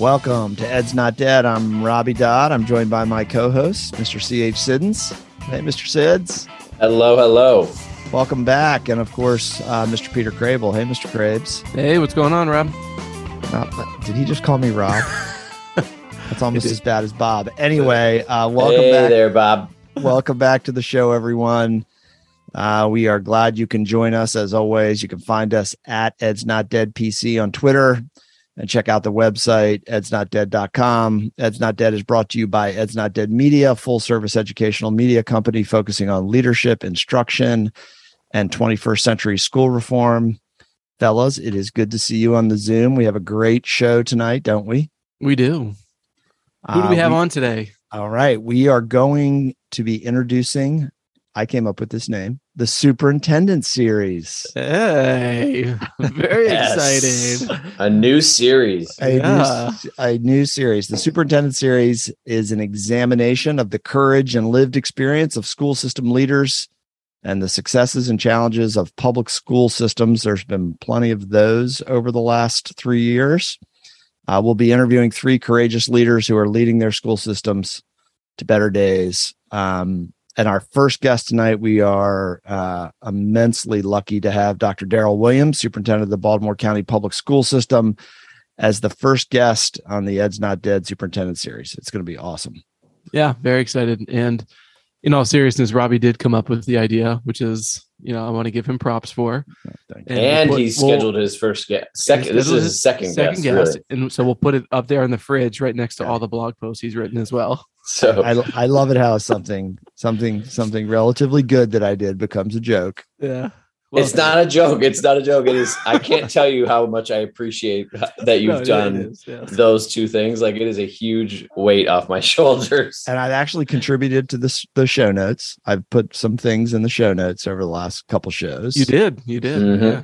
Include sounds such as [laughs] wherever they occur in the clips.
Welcome to Ed's Not Dead. I'm Robbie Dodd. I'm joined by my co-host, Mr. C.H. Siddons. Hey, Mr. Sids. Hello, hello. Welcome back. And of course, uh, Mr. Peter Crable. Hey, Mr. Crabes. Hey, what's going on, Rob? Uh, did he just call me Rob? [laughs] That's almost as bad as Bob. Anyway, uh, welcome hey back. there, Bob. welcome back to the show, everyone. Uh, we are glad you can join us as always. You can find us at Ed's Not Dead PC on Twitter and check out the website, edsnotdead.com. Ed's Not Dead is brought to you by Ed's Not Dead Media, full service educational media company focusing on leadership, instruction, and 21st century school reform. Fellas, it is good to see you on the Zoom. We have a great show tonight, don't we? We do. Who do we Uh, have on today? All right. We are going to be introducing, I came up with this name, the Superintendent Series. Hey, [laughs] very Yes. excited. A new series. A, Yeah. new, a new series. The Superintendent Series is an examination of the courage and lived experience of school system leaders and the successes and challenges of public school systems. There's been plenty of those over the last three years. Uh, we'll be interviewing three courageous leaders who are leading their school systems to better days. Um, and our first guest tonight, we are uh, immensely lucky to have Dr. Darryl Williams, superintendent of the Baltimore County Public School System, as the first guest on the Ed's Not Dead Superintendent Series. It's going to be awesome. Yeah, very excited. And in all seriousness, Robbie did come up with the idea, which is, you know, I want to give him props for. Thank you. And we'll put- he we'll- scheduled his first guest. Second, this is his second, second guest. guest. really. And so we'll put it up there in the fridge right next to Yeah. all the blog posts he's written as well. So I, I love it how something something something relatively good that I did becomes a joke. Yeah. it's not a joke. It's not a joke. It is. I can't [laughs] tell you how much I appreciate that you've done those two things. Like it is a huge weight off my [laughs] shoulders. And I've actually contributed to this the show notes. I've put some things in the show notes over the last couple shows. You did. You did. Mhm. Yeah.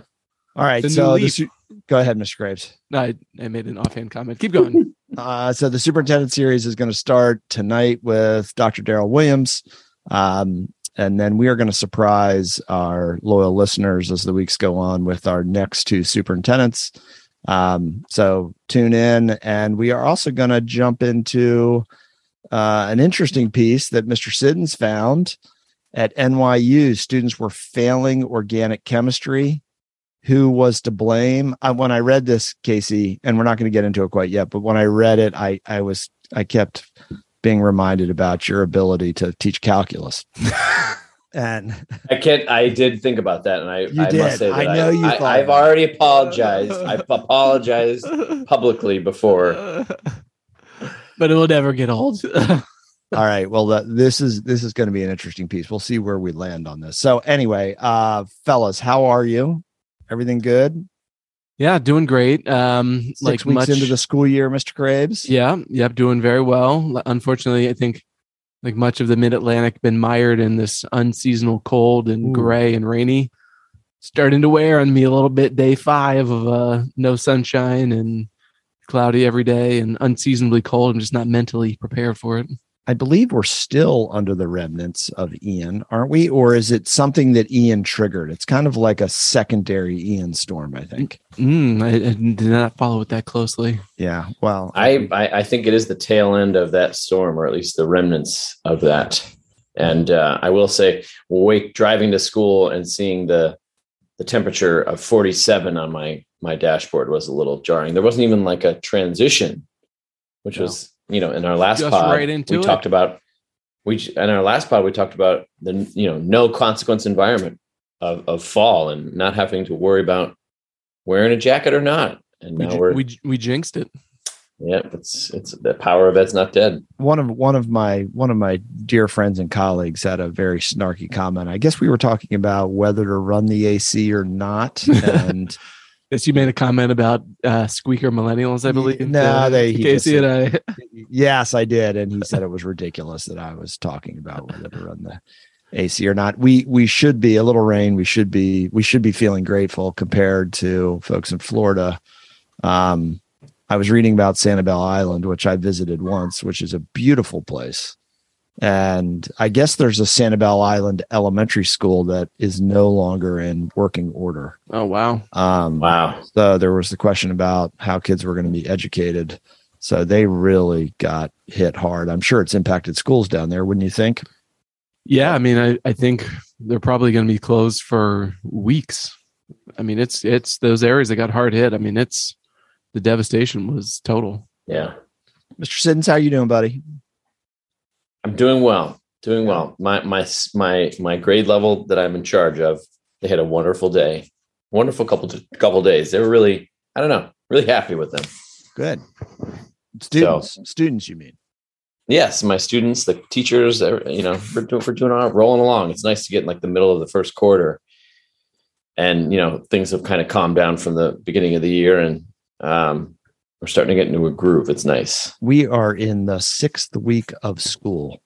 All right. The So the leaf. su- go ahead, Mr. Graves. No, I, I made an offhand comment. Keep going. [laughs] Uh, so the superintendent series is going to start tonight with Dr. Darryl Williams. Um, and then we are going to surprise our loyal listeners as the weeks go on with our next two superintendents. Um, so tune in. And we are also going to jump into uh, an interesting piece that Mr. Siddons found at NYU. Students were failing organic chemistry who was to blame. I, when I read this, Casey, and we're not going to get into it quite yet, but when I read it, I I was I kept being reminded about your ability to teach calculus. [laughs] and I can't. I did think about that, and I, I did. must say that I know you I, thought have already apologized. I've [laughs] apologized publicly before. [laughs] but it will never get old. all right, well, the, this is this is going to be an interesting piece. We'll see where we land on this. So anyway, uh, fellas, how are you? Everything good? yeah, doing great. Um, Six like weeks much into the school year, Mr. Graves. Yeah, yep, doing very well. Unfortunately, I think like much of the mid Atlantic been mired in this unseasonal cold and Ooh. gray and rainy. Starting to wear on me a little bit day five of uh no sunshine and cloudy every day and unseasonably cold. I'm just not mentally prepared for it. I believe we're still under the remnants of Ian, aren't we? Or is it something that Ian triggered? It's kind of like a secondary Ian storm, I think. Mm, I, I did not follow it that closely. Yeah. Well, I, I I think it is the tail end of that storm, or at least the remnants of that. And uh, I will say, wake driving to school and seeing the the temperature of 47 on my my dashboard was a little jarring. There wasn't even like a transition, which No. was you know in our last Just pod right into we it. talked about we in our last pod we talked about the you know no consequence environment of of fall and not having to worry about wearing a jacket or not. And We, now ju- we're we we jinxed it. yeah, it's it's the power of Ed's not dead. one of one of my one of my dear friends and colleagues had a very snarky comment. I guess we were talking about whether to run the AC or not, [laughs] and Yes, you made a comment about uh, squeaker millennials, I believe. No, uh, they- he Casey and I. [laughs] [laughs] yes, I did, and he said it was ridiculous that I was talking about whether to run the AC or not. We we should be a little rain. We should be we should be feeling grateful compared to folks in Florida. Um, I was reading about Sanibel Island, which I visited once, which is a beautiful place. And I guess there's a Sanibel Island elementary school that is no longer in working order. Oh wow. Um, Wow. so there was the question about how kids were going to be educated So they really got hit hard. I'm sure it's impacted schools down there, wouldn't you think? Yeah, I mean, I, I think they're probably going to be closed for weeks. I mean, it's it's those areas that got hard hit. I mean, it's the devastation was total. Yeah. Mr. Siddons, how you doing, buddy? I'm doing well. Doing well. My my my my grade level that I'm in charge of, they had a wonderful day. Wonderful couple couple days. They were really, I don't know, really happy with them. Good. Students, students, you mean? Yes, my students, the teachers, you know, we're doing, we're doing all, rolling along. It's nice to get in like the middle of the first quarter, and you know things have kind of calmed down from the beginning of the year, and um, we're starting to get into a groove. It's nice. We are in the sixth week of school.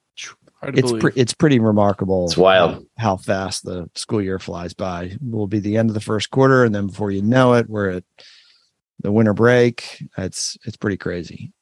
Hard to It's pre- it's pretty remarkable. It's wild. how fast the school year flies by. We'll be the end of the first quarter, and then before you know it, we're at the winter break. It's it's pretty crazy.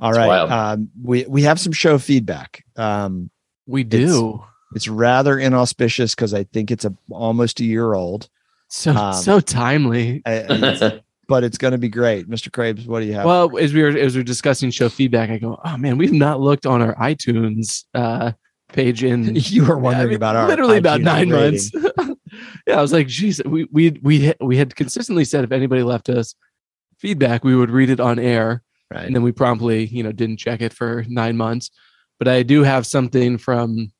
All It's right, um, we we have some show feedback. Um, we do. it's rather inauspicious because I think it's a almost a year old, So um, so timely. I- it's- [laughs] but it's going to be great. Mr. Krabs, what do you have? Well, as we were as we were discussing show feedback, I go, oh man, we've not looked on our iTunes uh, page in [laughs] you were wondering I mean, about our literally about nine rating. months. [laughs] yeah, I was like, geez, we we we we had consistently said if anybody left us feedback, we would read it on air, Right. and then we promptly, you know, didn't check it for nine months. But I do have something from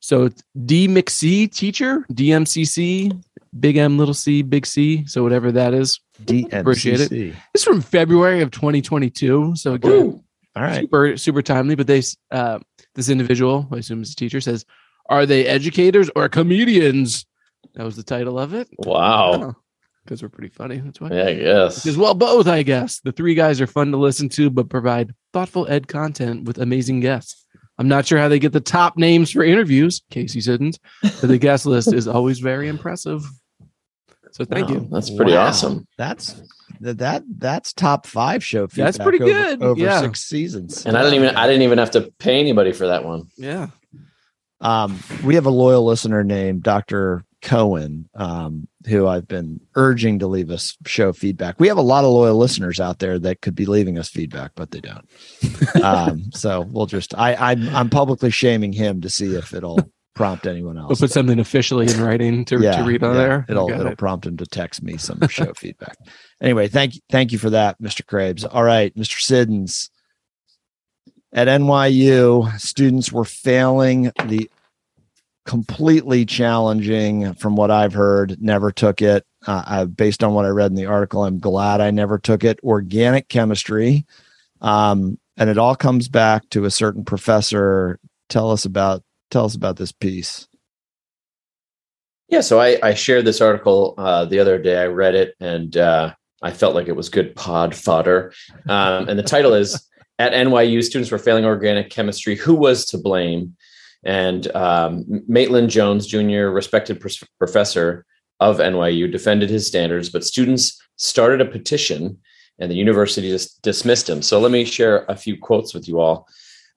so D McC teacher DMCC big M little C big C so whatever that is. Appreciate it. DMCC. It's from February of 2022. So again, Woo. All right. super super timely but they uh this individual i assume is a teacher says are they educators or comedians that was the title of it Wow. because we're pretty funny that's why Yeah, I guess. He well both i guess the three guys are fun to listen to but provide thoughtful ed content with amazing guests i'm not sure how they get the top names for interviews casey siddons but the guest list is always very impressive so thank Wow, you That's pretty Wow. awesome. That's that that that's top five show feedback. That's pretty over- good, over yeah. six seasons. And I didn't even I didn't even have to pay anybody for that one. yeah Um, we have a loyal listener named Dr. Cohen, um, who I've been urging to leave us show feedback. We have a lot of loyal listeners out there that could be leaving us feedback, but they don't. [laughs] um, so we'll just I I'm I'm publicly shaming him to see if it'll prompt anyone else. we'll put something officially in writing to, Yeah, to read on yeah. there It'll it'll it. prompt him to text me some show [laughs] feedback. Anyway, thank you thank you for that, Mr. Krabs. All right, Mr. Siddons. At NYU, students were failing the completely challenging, from what I've heard, never took it. Uh, I, based on what I read in the article, I'm glad I never took it. Organic chemistry. Um, and it all comes back to a certain professor. Tell us about tell us about this piece. Yeah, so I, I shared this article uh, the other day. I read it and uh, I felt like it was good pod fodder. Um, and the title is [laughs] At NYU, Students Were Failing Organic Chemistry. Who was to blame? And um, Maitland Jones Jr., respected pr- professor of NYU, defended his standards, but students started a petition and the university just dismissed him. So let me share a few quotes with you all.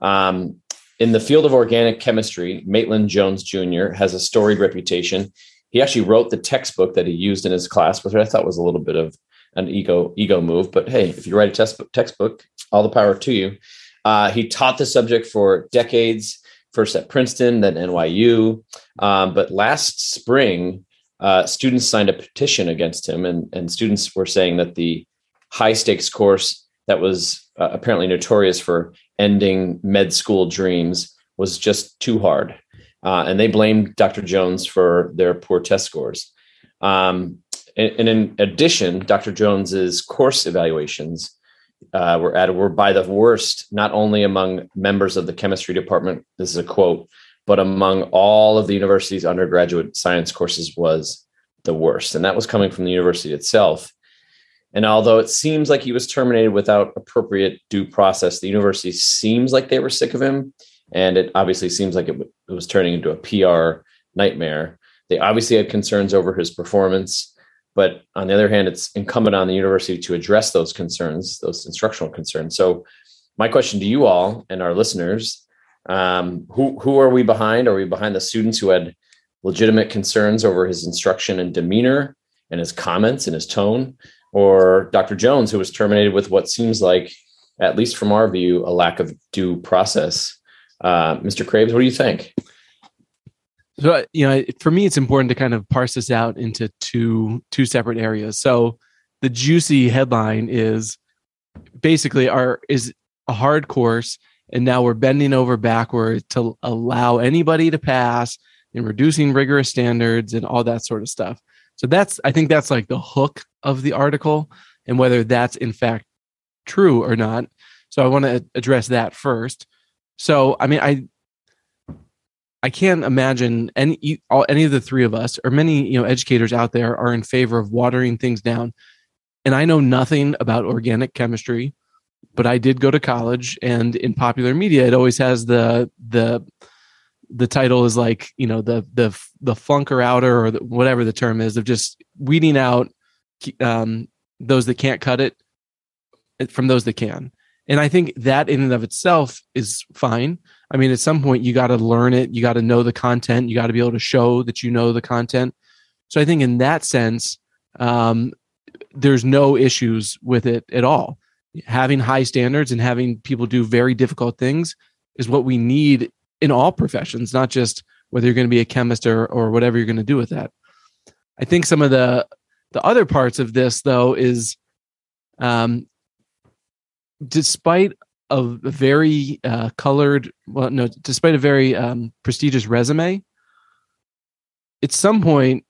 Um, in the field of organic chemistry, Maitland Jones Jr. has a storied reputation. He actually wrote the textbook that he used in his class, which I thought was a little bit of an ego ego move. But hey, if you write a textbook, textbook all the power to you. Uh, he taught the subject for decades, first at Princeton, then NYU. Um, but last spring, uh, students signed a petition against him, and, and students were saying that the high stakes course that was uh, apparently notorious for ending med school dreams was just too hard. Uh, and they blamed Dr. Jones for their poor test scores. Um, and, and in addition, Dr. Jones's course evaluations uh, were at we're by the worst, not only among members of the chemistry department. This is a quote, but among all of the university's undergraduate science courses was the worst, and that was coming from the university itself. And although it seems like he was terminated without appropriate due process, the university seems like they were sick of him. And it obviously seems like it, w- it was turning into a PR nightmare. They obviously had concerns over his performance. But on the other hand, it's incumbent on the university to address those concerns, those instructional concerns. So, my question to you all and our listeners um, who, who are we behind? Are we behind the students who had legitimate concerns over his instruction and demeanor and his comments and his tone? or Dr. Jones, who was terminated with what seems like at least from our view, a lack of due process. Uh, Mr. Craves, what do you think? So uh, you know, for me, it's important to kind of parse this out into two two separate areas. So the juicy headline is basically our is a hard course, and now we're bending over backwards to allow anybody to pass and reducing rigorous standards and all that sort of stuff. So that's I think that's like the hook of the article, and whether that's in fact true or not. So I want to address that first. So I mean, I I can't imagine any all, any of the three of us or many you know educators out there are in favor of watering things down. And I know nothing about organic chemistry, but I did go to college, and in popular media, it always has the the the title is like you know the the the flunker outer or the, whatever the term is of just weeding out um, those that can't cut it from those that can. And I think that in and of itself is fine. I mean, at some point, you got to learn it. You got to know the content. You got to be able to show that you know the content. So I think in that sense, um, there's no issues with it at all. Having high standards and having people do very difficult things is what we need in all professions, not just whether you're going to be a chemist or, or whatever you're going to do with that. I think some of the the other parts of this though is um, despite a very uh, colored, well, no, despite a very um, prestigious resume, at some point,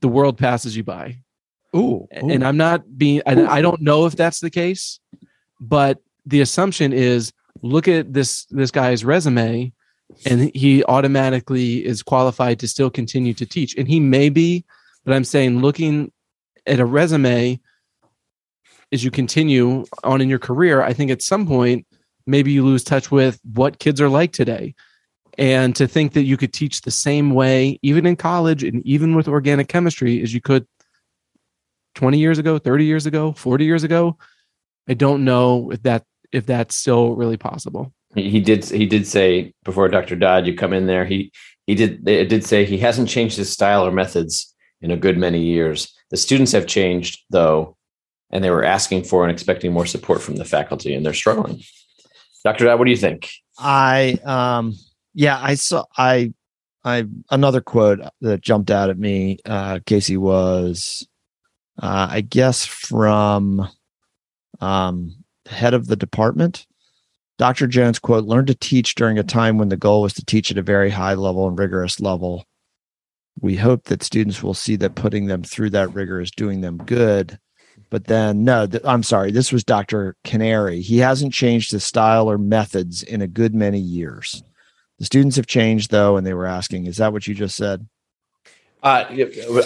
the world passes you by. Ooh, ooh. And I'm not being, I, I don't know if that's the case, but the assumption is look at this this guy's resume and he automatically is qualified to still continue to teach and he may be but i'm saying looking at a resume as you continue on in your career, I think at some point, maybe you lose touch with what kids are like today. And to think that you could teach the same way, even in college and even with organic chemistry, as you could 20 years ago, 30 years ago, 40 years ago, I don't know if that if that's still really possible. He did he did say before Dr. Dodd, you come in there, he he did it did say he hasn't changed his style or methods in a good many years. The students have changed though, and they were asking for and expecting more support from the faculty, and they're struggling. Dr. What do you think? I um yeah, I saw I I another quote that jumped out at me, uh, Casey was uh, I guess from um head of the department. Dr. Jones quote learned to teach during a time when the goal was to teach at a very high level and rigorous level. We hope that students will see that putting them through that rigor is doing them good but then, no, th- I'm sorry. This was Dr. Canary. He hasn't changed his style or methods in a good many years. The students have changed, though, and they were asking, is that what you just said? Uh,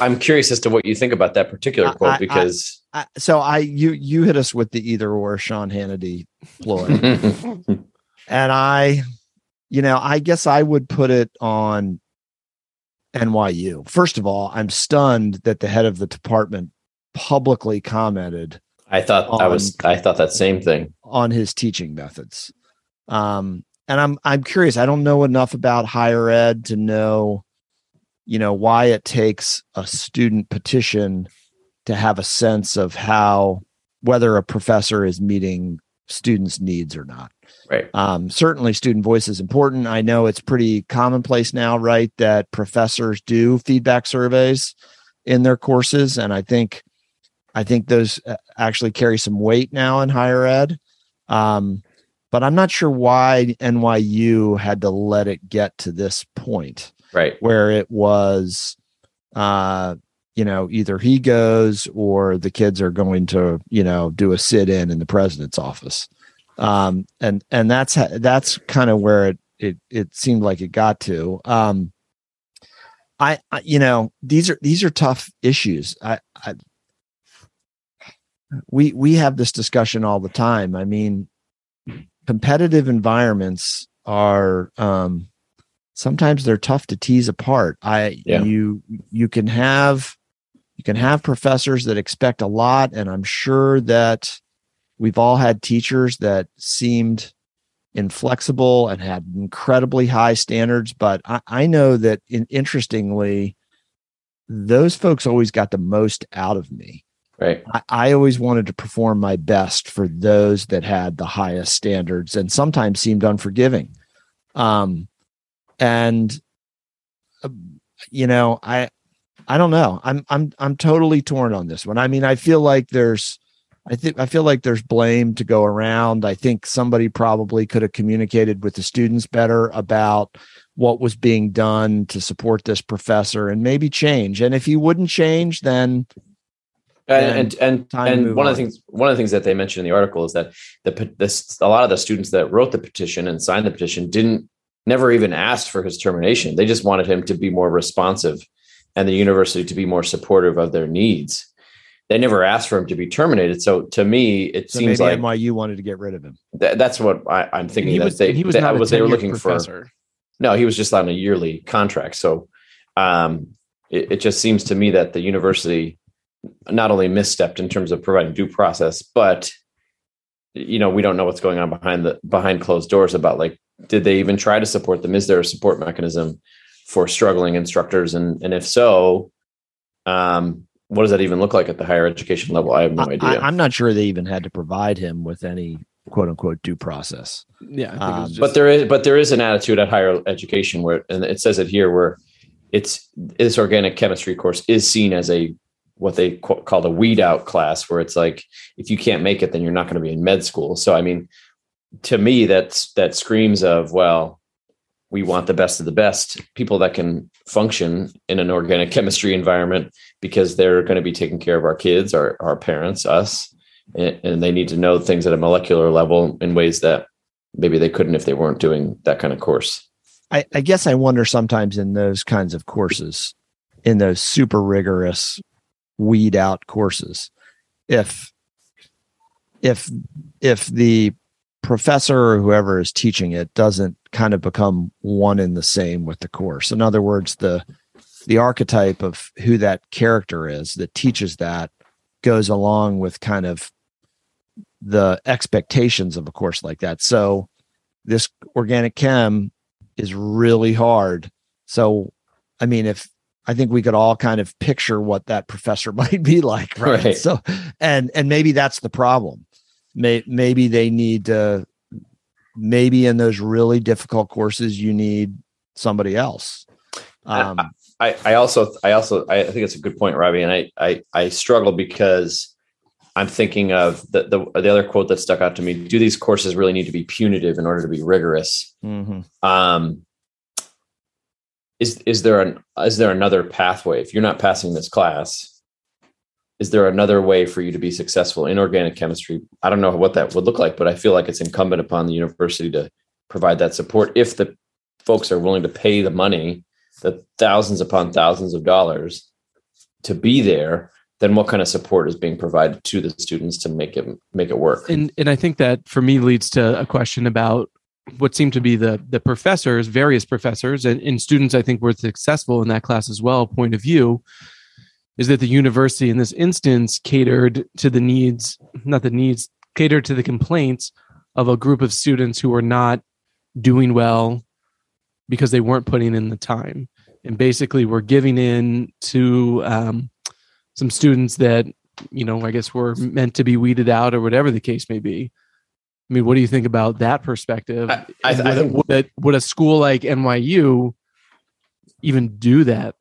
I'm curious as to what you think about that particular quote I, because. I, I, so I you you hit us with the either or Sean Hannity ploy, [laughs] and I, you know, I guess I would put it on NYU. First of all, I'm stunned that the head of the department publicly commented. I thought on, I was I thought that same thing on his teaching methods. Um, and I'm I'm curious. I don't know enough about higher ed to know, you know, why it takes a student petition to have a sense of how whether a professor is meeting students' needs or not. Right. Um, certainly, student voice is important. I know it's pretty commonplace now, right, that professors do feedback surveys in their courses, and I think I think those uh, actually carry some weight now in higher ed. Um, but I'm not sure why NYU had to let it get to this point, right? Where it was, uh, you know, either he goes or the kids are going to, you know, do a sit in in the president's office, um, and and that's that's kind of where it it it seemed like it got to. Um, I, I, you know, these are these are tough issues. I, I we we have this discussion all the time. I mean, competitive environments are um, sometimes they're tough to tease apart. I yeah. you you can have you can have professors that expect a lot, and I'm sure that we've all had teachers that seemed inflexible and had incredibly high standards. But I, I know that in, interestingly, those folks always got the most out of me Right. I, I always wanted to perform my best for those that had the highest standards and sometimes seemed unforgiving. Um, and uh, you know, I I don't know. I'm I'm I'm totally torn on this one. I mean, I feel like there's I think I feel like there's blame to go around. I think somebody probably could have communicated with the students better about what was being done to support this professor and maybe change. And if he wouldn't change, then and and and, time and one of the things one of the things that they mentioned in the article is that the this a lot of the students that wrote the petition and signed the petition didn't never even asked for his termination. They just wanted him to be more responsive and the university to be more supportive of their needs. They never asked for him to be terminated. So to me, it so seems maybe like NYU wanted to get rid of him. th- that's what I, I'm And thinking. he that was they, he was that not a was they were looking for. professor. No, he was just on a yearly contract. So um, it, it just seems to me that the university not only misstepped in terms of providing due process, but you know we don't know what's going on behind the behind closed doors about like did they even try to support them? Is there a support mechanism for struggling instructors? And and if so, um, what does that even look like at the higher education level? I have no I, idea. I, am not sure they even had to provide him with any quote unquote due process. Yeah, I think Um, just, but there is but there is an attitude at higher education where and it says it here where it's this organic chemistry course is seen as a what they ca- call the weed out class where it's like if you can't make it then you're not going to be in med school. So i mean to me that's that screams of well we want the best of the best people that can function in an organic [laughs] chemistry environment because they're going to be taking care of our kids our, our parents us and, and they need to know things at a molecular level in ways that maybe they couldn't if they weren't doing that kind of course. I, I guess I wonder sometimes in those kinds of courses, in those super rigorous weed out courses, if if if the professor or whoever is teaching it doesn't kind of become one in the same with the course. In other words, the the archetype of who that character is that teaches that goes along with kind of the expectations of a course like that. So this organic chem is really hard. So, I mean, if I think we could all kind of picture what that professor [laughs] might be like, right? Right. So, and and maybe that's the problem. May, maybe they need to. Maybe in those really difficult courses, you need somebody else. Um, I, I also I also I think it's a good point, Robbie, and I I, I struggle because I'm thinking of the, the the other quote that stuck out to me. Do these courses really need to be punitive in order to be rigorous? mhm. Um, is is there an is there another pathway? If you're not passing this class, is there another way for you to be successful in organic chemistry? I don't know what that would look like, but I feel like it's incumbent upon the university to provide that support if the folks are willing to pay the money, the thousands upon thousands of dollars to be there. Then what kind of support is being provided to the students to make it make it work? and and I think that for me leads to a question about what seemed to be the the professors, various professors, and, and students. I think were successful in that class as well. Point of view is that the university in this instance catered to the needs, not the needs, catered to the complaints of a group of students who were not doing well because they weren't putting in the time, and basically were giving in to um, some students that you know, I guess were meant to be weeded out or whatever the case may be. I mean, what do you think about that perspective? I- I- And I would, think- would, a, would a school like NYU even do that?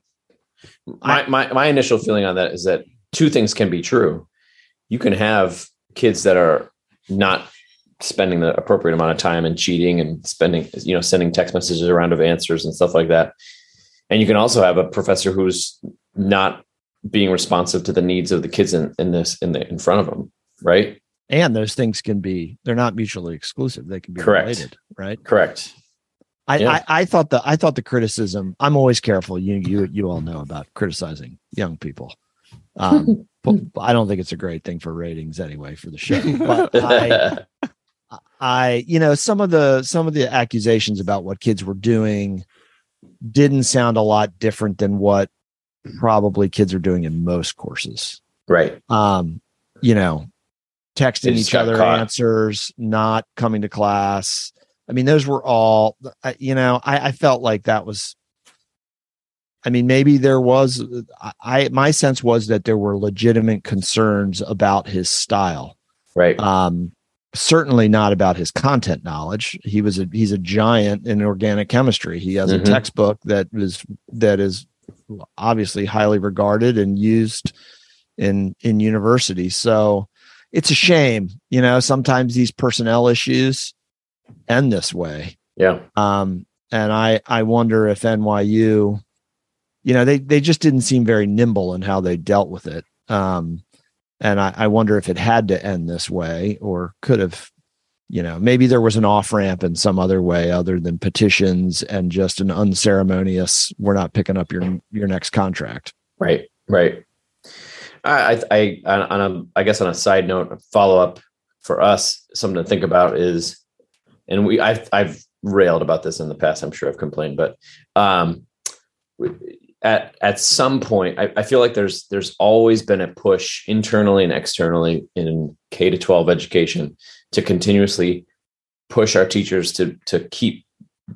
my, my my initial feeling on that is that two things can be true. You can have kids that are not spending the appropriate amount of time and cheating and spending, you know, sending text messages around of answers and stuff like that. And you can also have a professor who's not being responsive to the needs of the kids in, in this in the in front of them, right? And those things can be they're not mutually exclusive. They can be Correct. related, right? Correct. I, Yeah. I, I thought the I thought the criticism. I'm always careful. You you you all know about criticizing young people. Um, [laughs] but I don't think it's a great thing for ratings anyway for the show. [laughs] But I, I you know some of the some of the accusations about what kids were doing didn't sound a lot different than what probably kids are doing in most courses. right. Um, you know, They texting each other caught. answers, not coming to class. I mean, those were all, you know, I, I felt like that was, I mean, maybe there was. I my sense was that there were legitimate concerns about his style. Right. Um, certainly not about his content knowledge. He was a he's a giant in organic chemistry. He has Mhm. a textbook that is that is obviously highly regarded and used in in universities. So it's a shame, you know. Sometimes these personnel issues end this way. yeah. Um, and I I wonder if NYU, you know, they they just didn't seem very nimble in how they dealt with it. Um, and I, I wonder if it had to end this way or could have, you know, maybe there was an off ramp in some other way other than petitions and just an unceremonious. We're not picking up your your next contract. Right. Right. I, I, I, on a, I guess on a side note, a follow up for us, something to think about is, and we, I've, I've railed about this in the past. I'm sure I've complained, but um, at at some point, I, I feel like there's there's always been a push internally and externally in K to 12 education to continuously push our teachers to to keep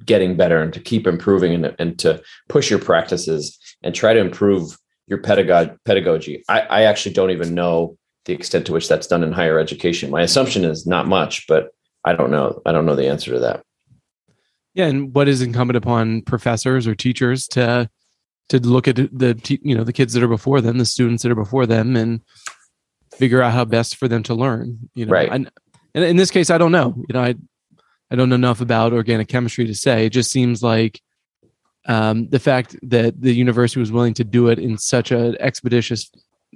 getting better and to keep improving and, and to push your practices and try to improve your pedagogy pedagogy. I, I actually don't even know the extent to which that's done in higher education. My assumption is not much, but I don't know. I don't know the answer to that. Yeah, and what is incumbent upon professors or teachers to to look at the you know the kids that are before them, the students that are before them, and figure out how best for them to learn. You know, Right. And, and in this case, I don't know. You know, I I don't know enough about organic chemistry to say. It just seems like um, the fact that the university was willing to do it in such an expeditious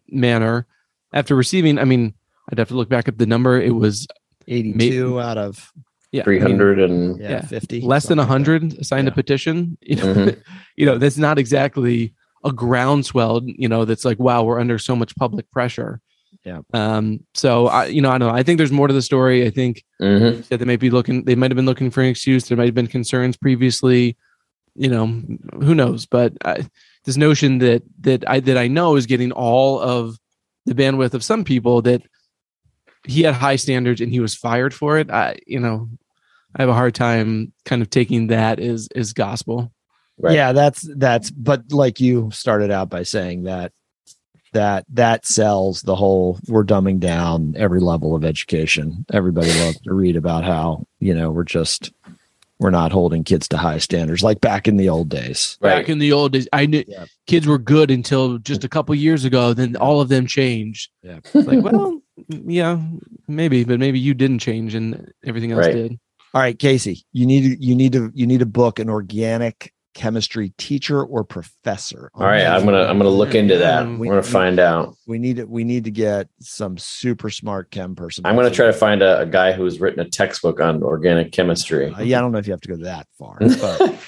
manner after receiving. I mean, I'd have to look back at the number. It was Eighty two out of yeah, I mean, 300 and yeah, Yeah. fifty less than something like that. 100 signed a petition you know Mhm. [laughs] you know that's not exactly a groundswell you know that's like wow we're under so much public pressure Yeah. um so i you know i don't know i think there's more to the story i think Mhm. that they might be looking they might have been looking for an excuse there might have been concerns previously you know who knows but I, this notion that that i that i know is getting all of the bandwidth of some people that he had high standards and he was fired for it i you know i have a hard time kind of taking that as as gospel Right. Yeah, that's that's but like you started out by saying that that that sells the whole we're dumbing down every level of education. Everybody loves to read about how, you know, we're just we're not holding kids to high standards like back in the old days. Right. back in the old days i knew Yeah. kids were good until just a couple years ago then all of them changed Yeah. It's like well yeah maybe but maybe you didn't change and everything else Right. did All right, Casey, you need to you need to you need to book an organic chemistry teacher or professor. All right. I'm gonna I'm gonna look into that. Yeah, We're gonna find out. we need to we need to get some super smart chem person. I'm gonna try to find a, a guy who's written a textbook on organic chemistry. Uh, yeah, I don't know if you have to go that far, [laughs] but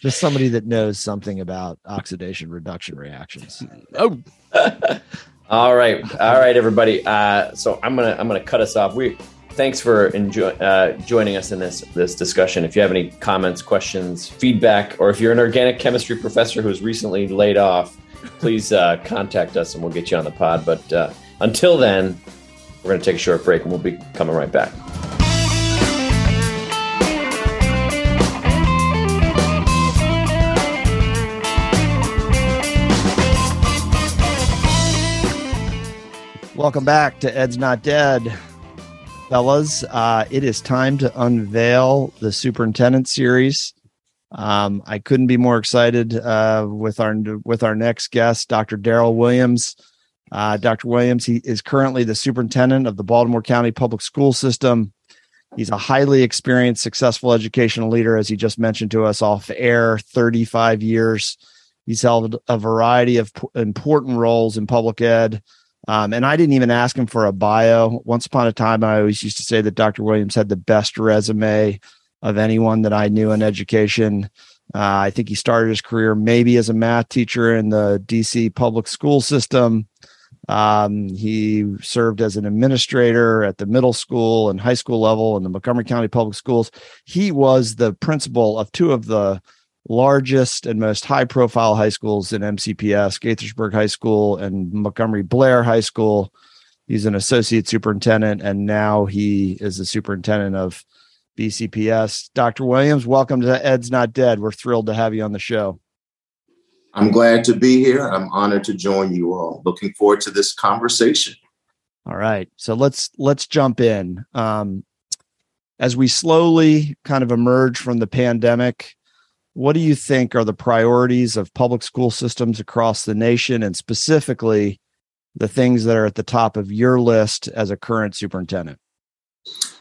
just somebody that knows something about oxidation reduction reactions. oh [laughs] all right, all right, everybody. Uh, so I'm gonna I'm gonna cut us off. We thanks for uh, joining us in this this discussion. If you have any comments, questions, feedback, or if you're an organic chemistry professor who's recently laid off, please uh, contact us and we'll get you on the pod. But uh, until then, we're gonna take a short break and we'll be coming right back. Welcome back to Ed's Not Dead, fellas. Uh, it is time to unveil the superintendent series. Um, I couldn't be more excited uh, with our with our next guest, Dr. Darryl Williams. Uh, Dr. Williams, he is currently the superintendent of the Baltimore County Public School System. He's a highly experienced, successful educational leader, as he just mentioned to us off air. Thirty-five years. He's held a variety of important roles in public ed. Um, and I didn't even ask him for a bio. Once upon a time, I always used to say that Dr. Williams had the best resume of anyone that I knew in education. Uh, I think he started his career maybe as a math teacher in the DC public school system. Um, he served as an administrator at the middle school and high school level in the Montgomery County Public Schools. He was the principal of two of the largest and most high profile high schools in MCPS, Gaithersburg High School and Montgomery Blair High School. He's an associate superintendent, and now he is the superintendent of BCPS. Dr. Williams, welcome to Ed's Not Dead. We're thrilled to have you on the show. I'm glad to be here. I'm honored to join you all. Looking forward to this conversation. All right. So let's let's jump in. Um, as we slowly kind of emerge from the pandemic, what do you think are the priorities of public school systems across the nation and specifically the things that are at the top of your list as a current superintendent?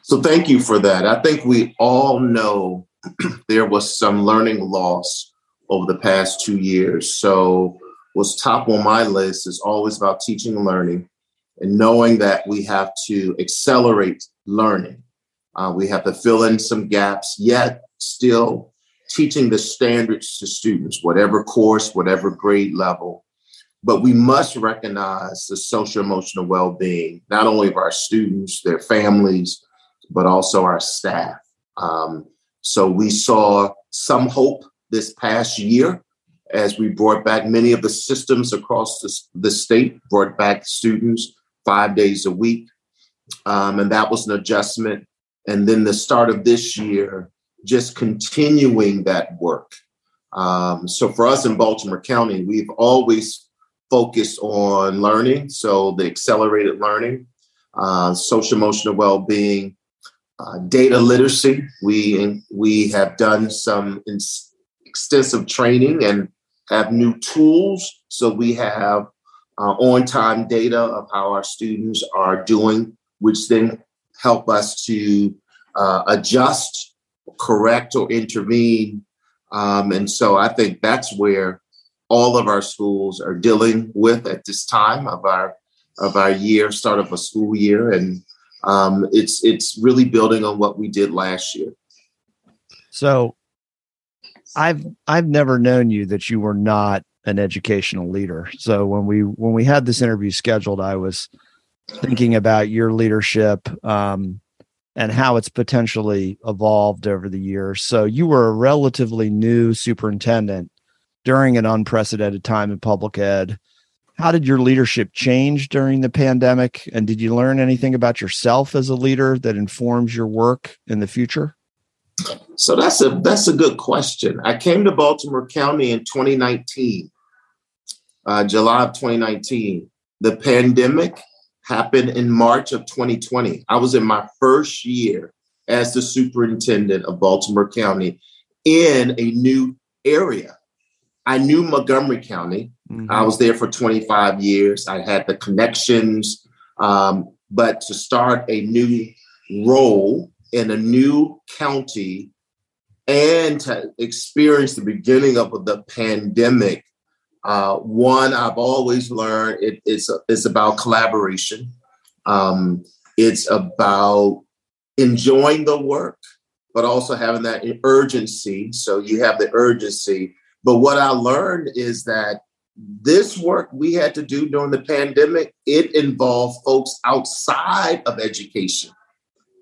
So thank you for that. I think we all know [clears throat] there was some learning loss over the past two years. So what's top on my list is always about teaching and learning and knowing that we have to accelerate learning. Uh, we have to fill in some gaps, yet still teaching the standards to students, whatever course, whatever grade level. But we must recognize the social emotional well being, not only of our students, their families, but also our staff. Um, so we saw some hope this past year as we brought back many of the systems across the, the state, brought back students five days a week. Um, and that was an adjustment. And then the start of this year, just continuing that work. Um, so for us in Baltimore County, we've always focused on learning. So the accelerated learning, uh, social emotional well-being, uh, data literacy. We we have done some ins- extensive training and have new tools. So we have uh, on-time data of how our students are doing, which then help us to uh, adjust, correct, or intervene. Um, and so I think that's where all of our schools are dealing with at this time of our of our year, start of a school year, and um, it's it's really building on what we did last year. So, I've I've never known you that you were not an educational leader. So when we when we had this interview scheduled, I was thinking about your leadership um, and how it's potentially evolved over the years. So you were a relatively new superintendent during an unprecedented time in public ed. How did your leadership change during the pandemic? And did you learn anything about yourself as a leader that informs your work in the future? So that's a that's a good question. I came to Baltimore County in 2019, uh, July of 2019. The pandemic happened in March of 2020. I was in my first year as the superintendent of Baltimore County in a new area. I knew Montgomery County. Mm-hmm. I was there for 25 years. I had the connections, um, but to start a new role in a new county and to experience the beginning of the pandemic uh, one I've always learned it, it's it's about collaboration. Um, it's about enjoying the work, but also having that urgency. So you have the urgency. But what I learned is that this work we had to do during the pandemic it involved folks outside of education.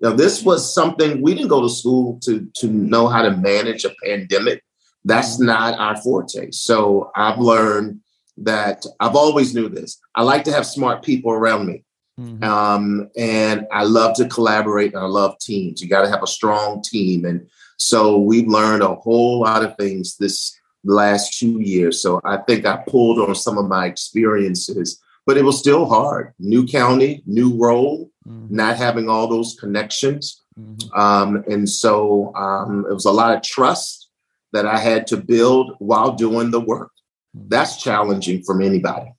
Now, this was something we didn't go to school to to know how to manage a pandemic that's not our forte. So I've learned that I've always knew this. I like to have smart people around me. Mm-hmm. Um, and I love to collaborate and I love teams. You got to have a strong team. And so we've learned a whole lot of things this last two years. So I think I pulled on some of my experiences, but it was still hard. New county, new role, mm-hmm. not having all those connections. Mm-hmm. Um, and so um, it was a lot of trust that I had to build while doing the work. That's challenging from anybody.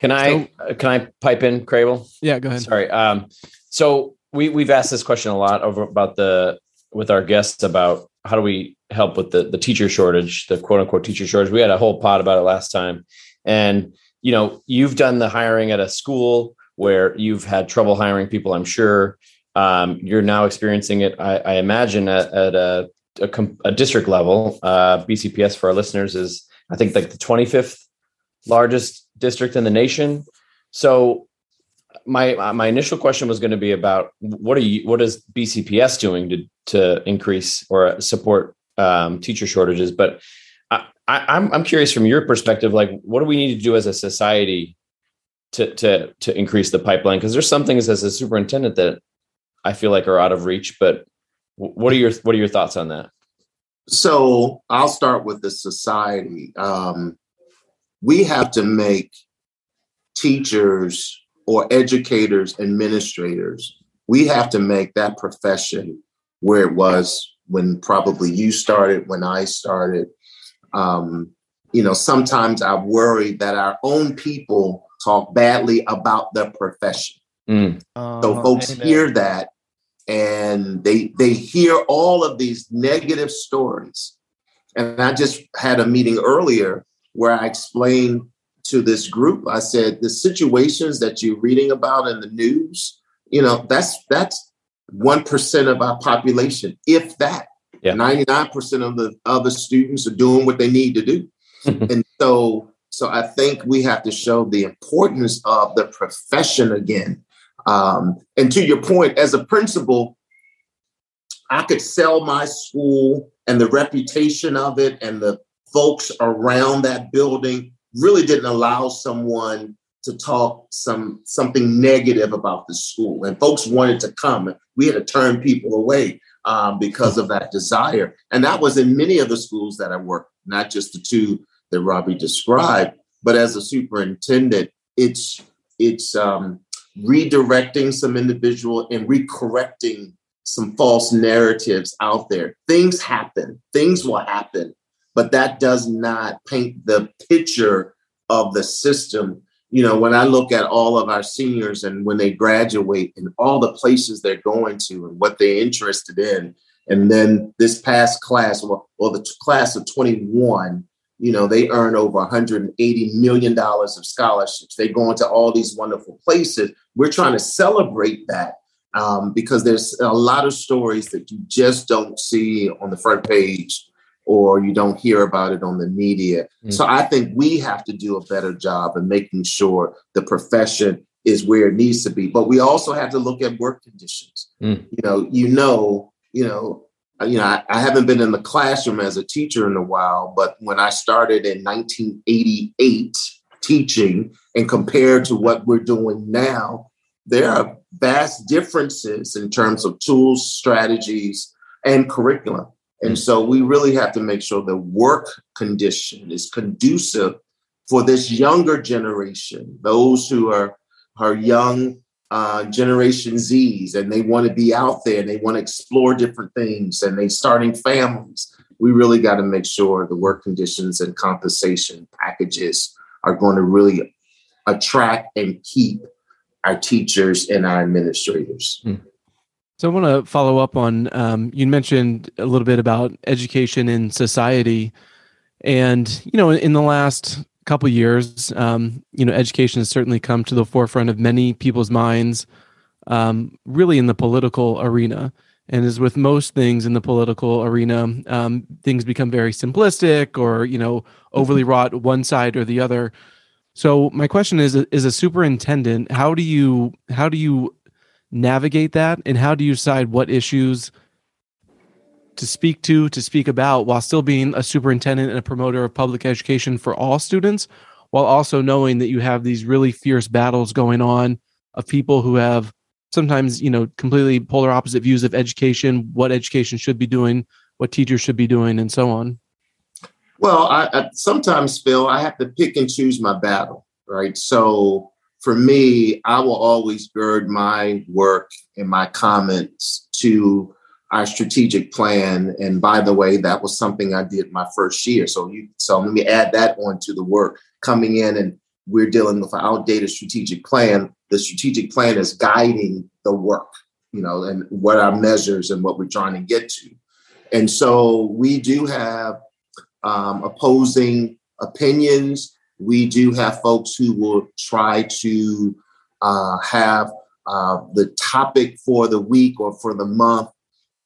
Can I so, can I pipe in, Crable? Yeah, go ahead. Sorry. Um, so we we've asked this question a lot over about the with our guests about how do we help with the the teacher shortage, the quote unquote teacher shortage. We had a whole pod about it last time, and you know you've done the hiring at a school where you've had trouble hiring people. I'm sure um, you're now experiencing it. I, I imagine at, at a a, a district level, uh, BCPS for our listeners is I think like the 25th largest district in the nation. So my my initial question was going to be about what are you what is BCPS doing to to increase or support um, teacher shortages, but I, I, I'm I'm curious from your perspective, like what do we need to do as a society to to to increase the pipeline? Because there's some things as a superintendent that I feel like are out of reach, but what are your what are your thoughts on that? So I'll start with the society. Um, we have to make teachers or educators, administrators, we have to make that profession where it was when probably you started, when I started. Um, you know, sometimes I worry that our own people talk badly about the profession. Mm. Uh, so folks amen. hear that and they they hear all of these negative stories. And I just had a meeting earlier where I explained to this group, I said the situations that you're reading about in the news, you know, that's that's one percent of our population, if that. Yeah. 99% of the other students are doing what they need to do. [laughs] and so so I think we have to show the importance of the profession again. Um, and to your point, as a principal, I could sell my school and the reputation of it and the folks around that building really didn't allow someone to talk some something negative about the school. And folks wanted to come. We had to turn people away um, because of that desire. And that was in many of the schools that i worked not just the two that robbie described but as a superintendent it's it's um, redirecting some individual and recorrecting some false narratives out there. Things happen. Things will happen. But that does not paint the picture of the system. You know, when I look at all of our seniors and when they graduate and all the places they're going to and what they're interested in, and then this past class, or, or the class of 21, you know, they earn over $180 million of scholarships. They go into all these wonderful places. We're trying to celebrate that um, because there's a lot of stories that you just don't see on the front page or you don't hear about it on the media. Mm-hmm. So I think we have to do a better job in making sure the profession is where it needs to be. But we also have to look at work conditions. Mm. You know, you know, you know, you know, I, I, haven't been in the classroom as a teacher in a while, but when I started in 1988 teaching and compared to what we're doing now, there are vast differences in terms of tools, strategies, and curriculum. And so we really have to make sure the work condition is conducive for this younger generation, those who are, are young uh, Generation Zs and they want to be out there and they want to explore different things and they starting families. We really got to make sure the work conditions and compensation packages are going to really attract and keep our teachers and our administrators. Mm. So I want to follow up on um, you mentioned a little bit about education in society, and you know in the last couple years, um, you know education has certainly come to the forefront of many people's minds, um, really in the political arena. And as with most things in the political arena, um, things become very simplistic or you know overly mm-hmm. wrought one side or the other. So my question is: Is a superintendent how do you how do you navigate that and how do you decide what issues to speak to to speak about while still being a superintendent and a promoter of public education for all students while also knowing that you have these really fierce battles going on of people who have sometimes you know completely polar opposite views of education what education should be doing what teachers should be doing and so on. Well I, I sometimes phil i have to pick and choose my battle right? So for me, I will always gird my work and my comments to our strategic plan. And by the way, that was something I did my first year. So you so let me add that on to the work coming in and we're dealing with an outdated strategic plan. The strategic plan is guiding the work, you know, and what our measures and what we're trying to get to. And so we do have um, opposing opinions we do have folks who will try to uh, have uh, the topic for the week or for the month.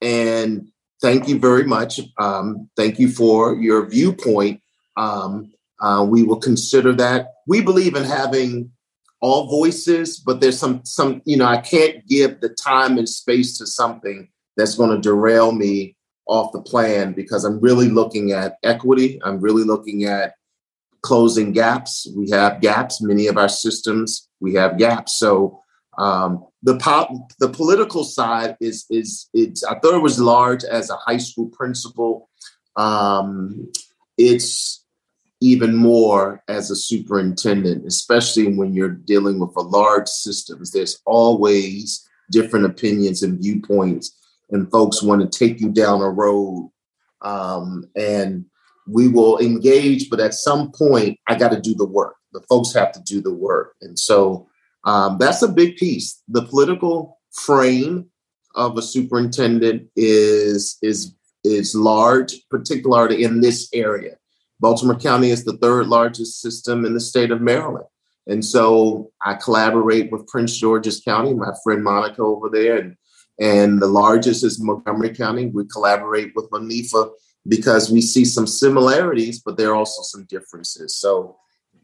And thank you very much. Um, thank you for your viewpoint. Um, uh, we will consider that. We believe in having all voices, but there's some some you know I can't give the time and space to something that's going to derail me off the plan because I'm really looking at equity. I'm really looking at closing gaps. We have gaps. Many of our systems, we have gaps. So um, the pop, the political side is is it's. I thought it was large as a high school principal um, it's even more as a superintendent, especially when you're dealing with a large systems. There's always different opinions and viewpoints, and folks want to take you down a road. Um, and we will engage, but at some point, I got to do the work. The folks have to do the work, and so um, that's a big piece. The political frame of a superintendent is is is large, particularly in this area. Baltimore County is the third largest system in the state of Maryland. And so I collaborate with Prince George's County, my friend Monica over there, and, and the largest is Montgomery County. We collaborate with Monifa because we see some similarities, but there are also some differences. So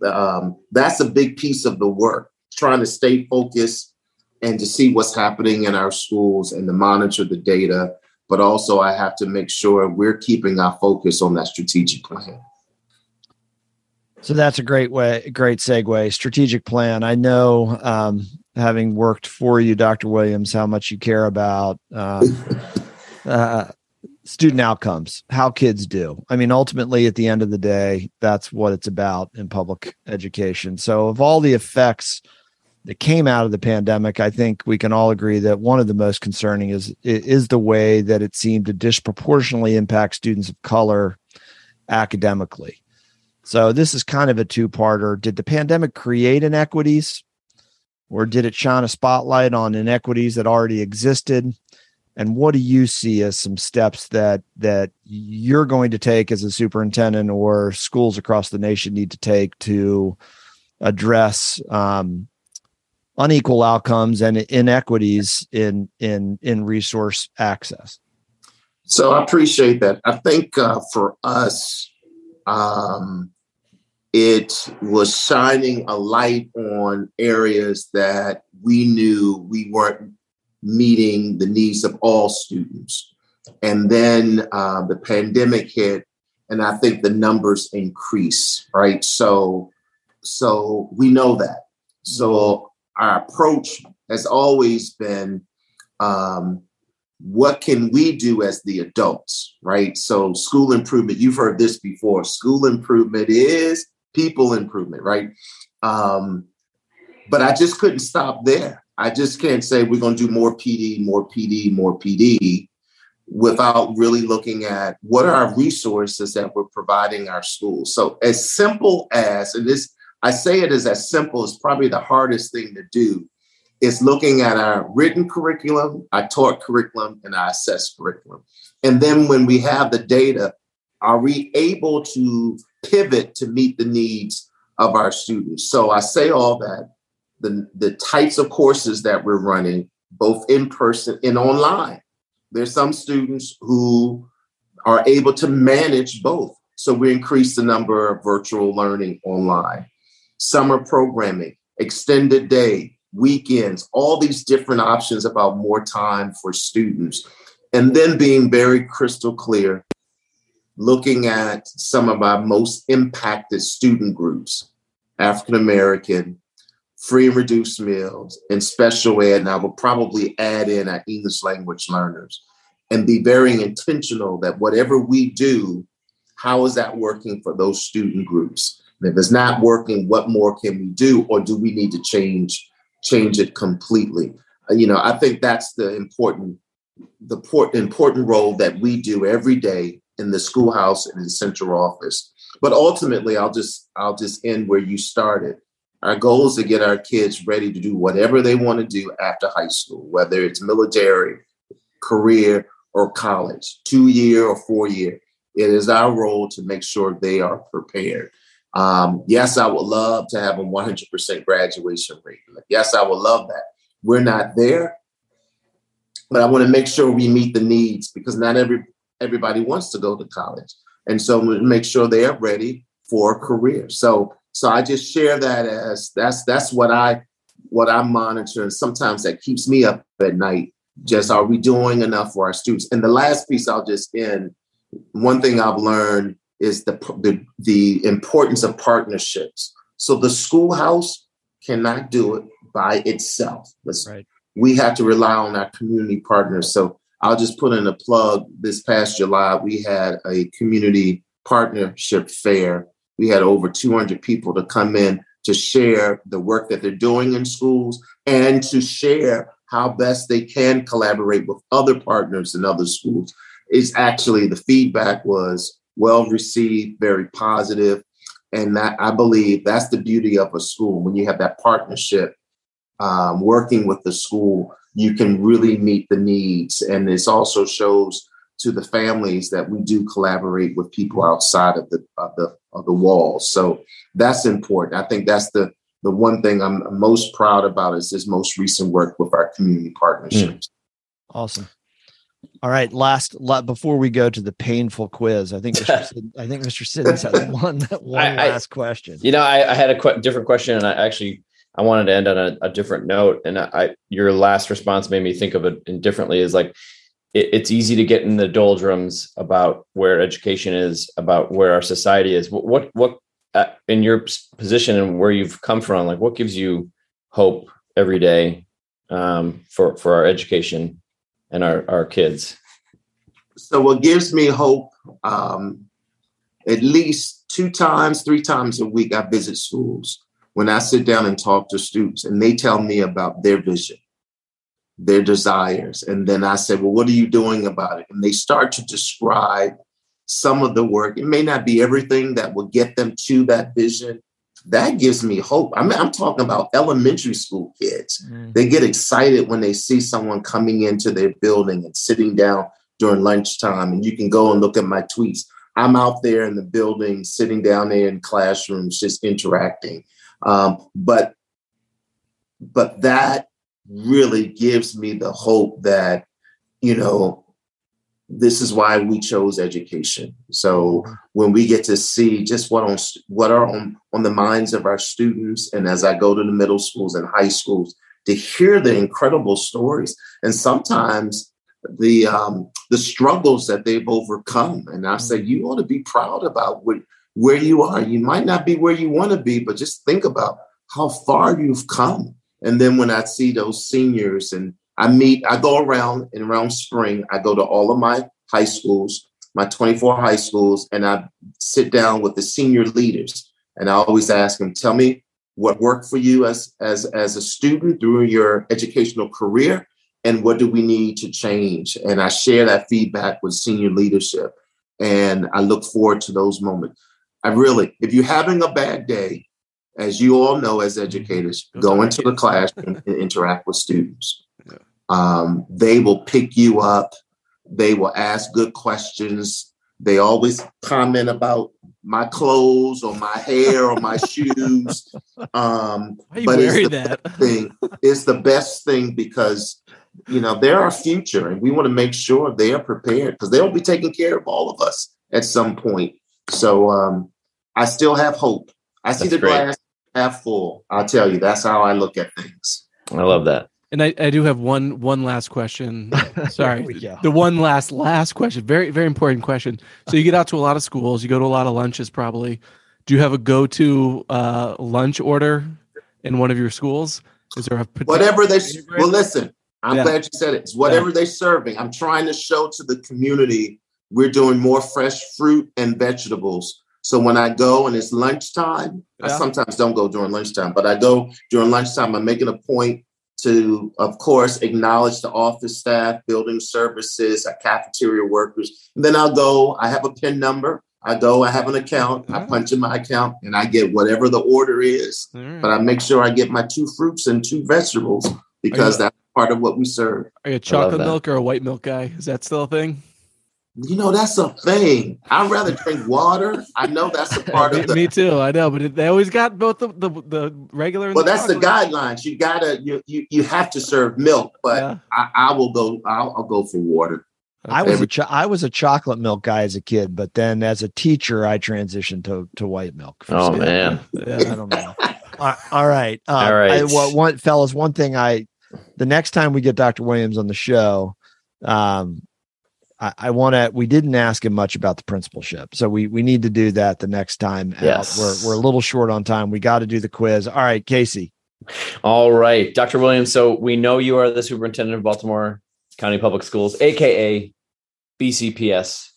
um, that's a big piece of the work, trying to stay focused and to see what's happening in our schools and to monitor the data. But also, I have to make sure we're keeping our focus on that strategic plan. So that's a great way, great segue. Strategic plan. I know, um, having worked for you, Dr. Williams, how much you care about uh, [laughs] uh, student outcomes, how kids do. I mean, ultimately, at the end of the day, that's what it's about in public education. So, of all the effects that came out of the pandemic, I think we can all agree that one of the most concerning is is the way that it seemed to disproportionately impact students of color academically. So this is kind of a two-parter. Did the pandemic create inequities or did it shine a spotlight on inequities that already existed? And what do you see as some steps that that you're going to take as a superintendent or schools across the nation need to take to address um, unequal outcomes and inequities in in in resource access. So i appreciate that. I think uh, for us um, it was shining a light on areas that we knew we weren't meeting the needs of all students. And then uh, the pandemic hit and i think the numbers increase right? So so we know that. So our approach has always been um, what can we do as the adults, right? So, school improvement, you've heard this before. School improvement is people improvement, right? Um, but I just couldn't stop there. I just can't say we're going to do more PD, more PD, more PD without really looking at what are our resources that we're providing our schools. So, as simple as, and this I say it is as simple as probably the hardest thing to do is looking at our written curriculum, our taught curriculum, and our assessed curriculum. And then when we have the data, are we able to pivot to meet the needs of our students? So I say all that the, the types of courses that we're running, both in person and online. There's some students who are able to manage both. So we increase the number of virtual learning online summer programming, extended day, weekends, all these different options about more time for students. And then being very crystal clear, looking at some of our most impacted student groups African American, free and reduced meals, and special ed. And I will probably add in our English language learners and be very intentional that whatever we do, how is that working for those student groups? If it's not working, what more can we do, or do we need to change change it completely? Uh, you know, I think that's the important the port, important role that we do every day in the schoolhouse and in central office. But ultimately, I'll just I'll just end where you started. Our goal is to get our kids ready to do whatever they want to do after high school, whether it's military, career, or college, two year or four year. It is our role to make sure they are prepared. Um, yes, I would love to have a 100% graduation rate. Yes, I would love that. We're not there, but I want to make sure we meet the needs because not every everybody wants to go to college, and so we make sure they are ready for a career. So, so I just share that as that's that's what I what I monitor, and sometimes that keeps me up at night. Just are we doing enough for our students? And the last piece I'll just end. One thing I've learned is the, the, the importance of partnerships. So the schoolhouse cannot do it by itself. Right. We have to rely on our community partners. So I'll just put in a plug. This past July, we had a community partnership fair. We had over 200 people to come in to share the work that they're doing in schools and to share how best they can collaborate with other partners in other schools. Is actually the feedback was well received, very positive, and that I believe that's the beauty of a school when you have that partnership um, working with the school you can really meet the needs. And this also shows to the families that we do collaborate with people outside of the of the of the walls. So that's important. I think that's the the one thing I'm most proud about is this most recent work with our community partnerships. Mm. Awesome. All right, last before we go to the painful quiz, I think Mr. [laughs] Sid, I think Mr. Siddons has [laughs] one [laughs] one I, last question. You know, I, I had a qu- different question, and I actually I wanted to end on a, a different note. And I, your last response made me think of it differently. Is like it, it's easy to get in the doldrums about where education is, about where our society is. What what, what uh, in your position and where you've come from, like what gives you hope every day um, for for our education and our our kids? So what gives me hope? Um, at least two times, three times a week, I visit schools when I sit down and talk to students and they tell me about their vision, their desires, and then I say, Well, what are you doing about it? And they start to describe some of the work. It may not be everything that will get them to that vision. That gives me hope. I mean, I'm talking about elementary school kids. Mm. They get excited when they see someone coming into their building and sitting down during lunchtime. And you can go and look at my tweets. I'm out there in the building, sitting down there in classrooms, just interacting. Um, but but that really gives me the hope that you know this is why we chose education. So when we get to see just what on what are on, on the minds of our students, and as I go to the middle schools and high schools, to hear the incredible stories, and sometimes the um, the struggles that they've overcome. And I say you ought to be proud about what where you are. You might not be where you want to be, but just think about how far you've come. And then when I see those seniors and I meet, I go around and around spring, I go to all of my high schools, my 24 high schools, and I sit down with the senior leaders. And I always ask them, tell me what worked for you as, as, as a student through your educational career, and what do we need to change? And I share that feedback with senior leadership. And I look forward to those moments. I really, if you're having a bad day, as you all know as educators, go into the classroom and interact with students. Um, they will pick you up. They will ask good questions. They always comment about my clothes or my hair or my [laughs] shoes. Um, but it's the that? thing. It's the best thing because you know they're our future, and we want to make sure they are prepared because they'll be taking care of all of us at some point. So um, I still have hope. I see that's the great. glass half full. I'll tell you, that's how I look at things. I love that. And I, I do have one one last question. [laughs] Sorry, the one last last question. Very very important question. So you get out to a lot of schools. You go to a lot of lunches, probably. Do you have a go to uh, lunch order in one of your schools? Is there a whatever they? Well, listen. I'm yeah. glad you said it. It's whatever yeah. they're serving. I'm trying to show to the community we're doing more fresh fruit and vegetables. So when I go and it's lunchtime, yeah. I sometimes don't go during lunchtime, but I go during lunchtime. I'm making a point to, of course, acknowledge the office staff, building services, our cafeteria workers. And then I'll go, I have a PIN number. I go, I have an account, I punch in my account, and I get whatever the order is. Mm. But I make sure I get my two fruits and two vegetables because that's part of what we serve. Are you a chocolate milk or a white milk guy? Is that still a thing? You know, that's a thing. I'd rather drink water. I know that's a part of the. Me too. I know, but they always got both the the, the regular. well, the that's the guidelines. You gotta you, you you have to serve milk, but yeah. I, I, will go. I'll, I'll, go for water. Okay. I was a cho- I was a chocolate milk guy as a kid, but then as a teacher, I transitioned to to white milk. Oh man, yeah, I don't know. [laughs] all right, uh, all right. I, well, one fellas, one thing I the next time we get Dr. Williams on the show, um, I, I want to. We didn't ask him much about the principalship, so we we need to do that the next time. Yes. We're we're a little short on time. We got to do the quiz. All right, Casey. All right, Dr. Williams. So we know you are the superintendent of Baltimore County Public Schools, aka BCPS.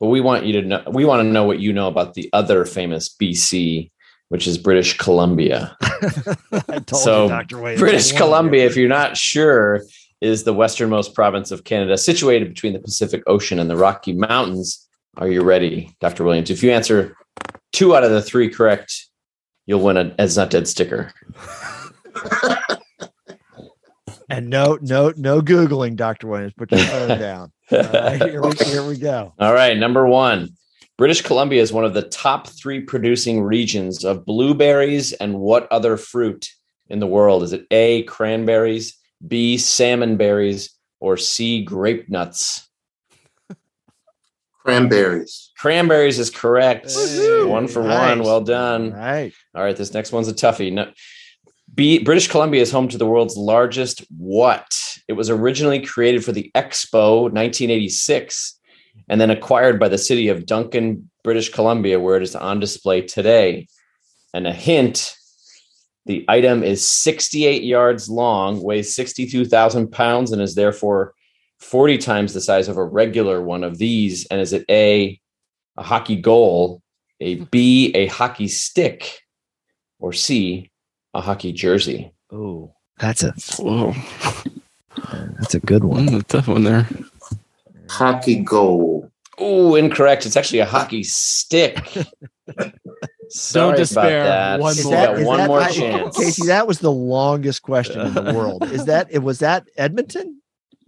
But we want you to know we want to know what you know about the other famous BC, which is British Columbia. [laughs] I told So, you, Dr. Williams. British Columbia, if you're not sure, is the westernmost province of Canada, situated between the Pacific Ocean and the Rocky Mountains. Are you ready, Dr. Williams? If you answer two out of the three correct, you'll win a Ed's Not Dead sticker. [laughs] And no, no, no Googling, Dr. Williams. Put your phone [laughs] down. Right, here, we, here we go. All right, number one. British Columbia is one of the top three producing regions of blueberries and what other fruit in the world? Is it A, cranberries, B, salmon berries, or C, grape nuts? Cranberries. Cranberries is correct. Hey, one for nice. one. Well done. All right. All right, this next one's a toughie. No, B, British Columbia is home to the world's largest what? It was originally created for the Expo 1986 and then acquired by the city of Duncan, British Columbia, where it is on display today. And a hint the item is 68 yards long, weighs 62,000 pounds, and is therefore 40 times the size of a regular one of these. And is it A, a hockey goal, a B, a hockey stick, or C, a hockey jersey? Oh, that's a Whoa, that's a good one. mm, a tough one there. Hockey goal. Oh, incorrect. It's actually a hockey stick. [laughs] Sorry despair. about that. One Is more. got is one more I- chance. Casey? That was the longest question in the [laughs] world. Is that it? Was that Edmonton?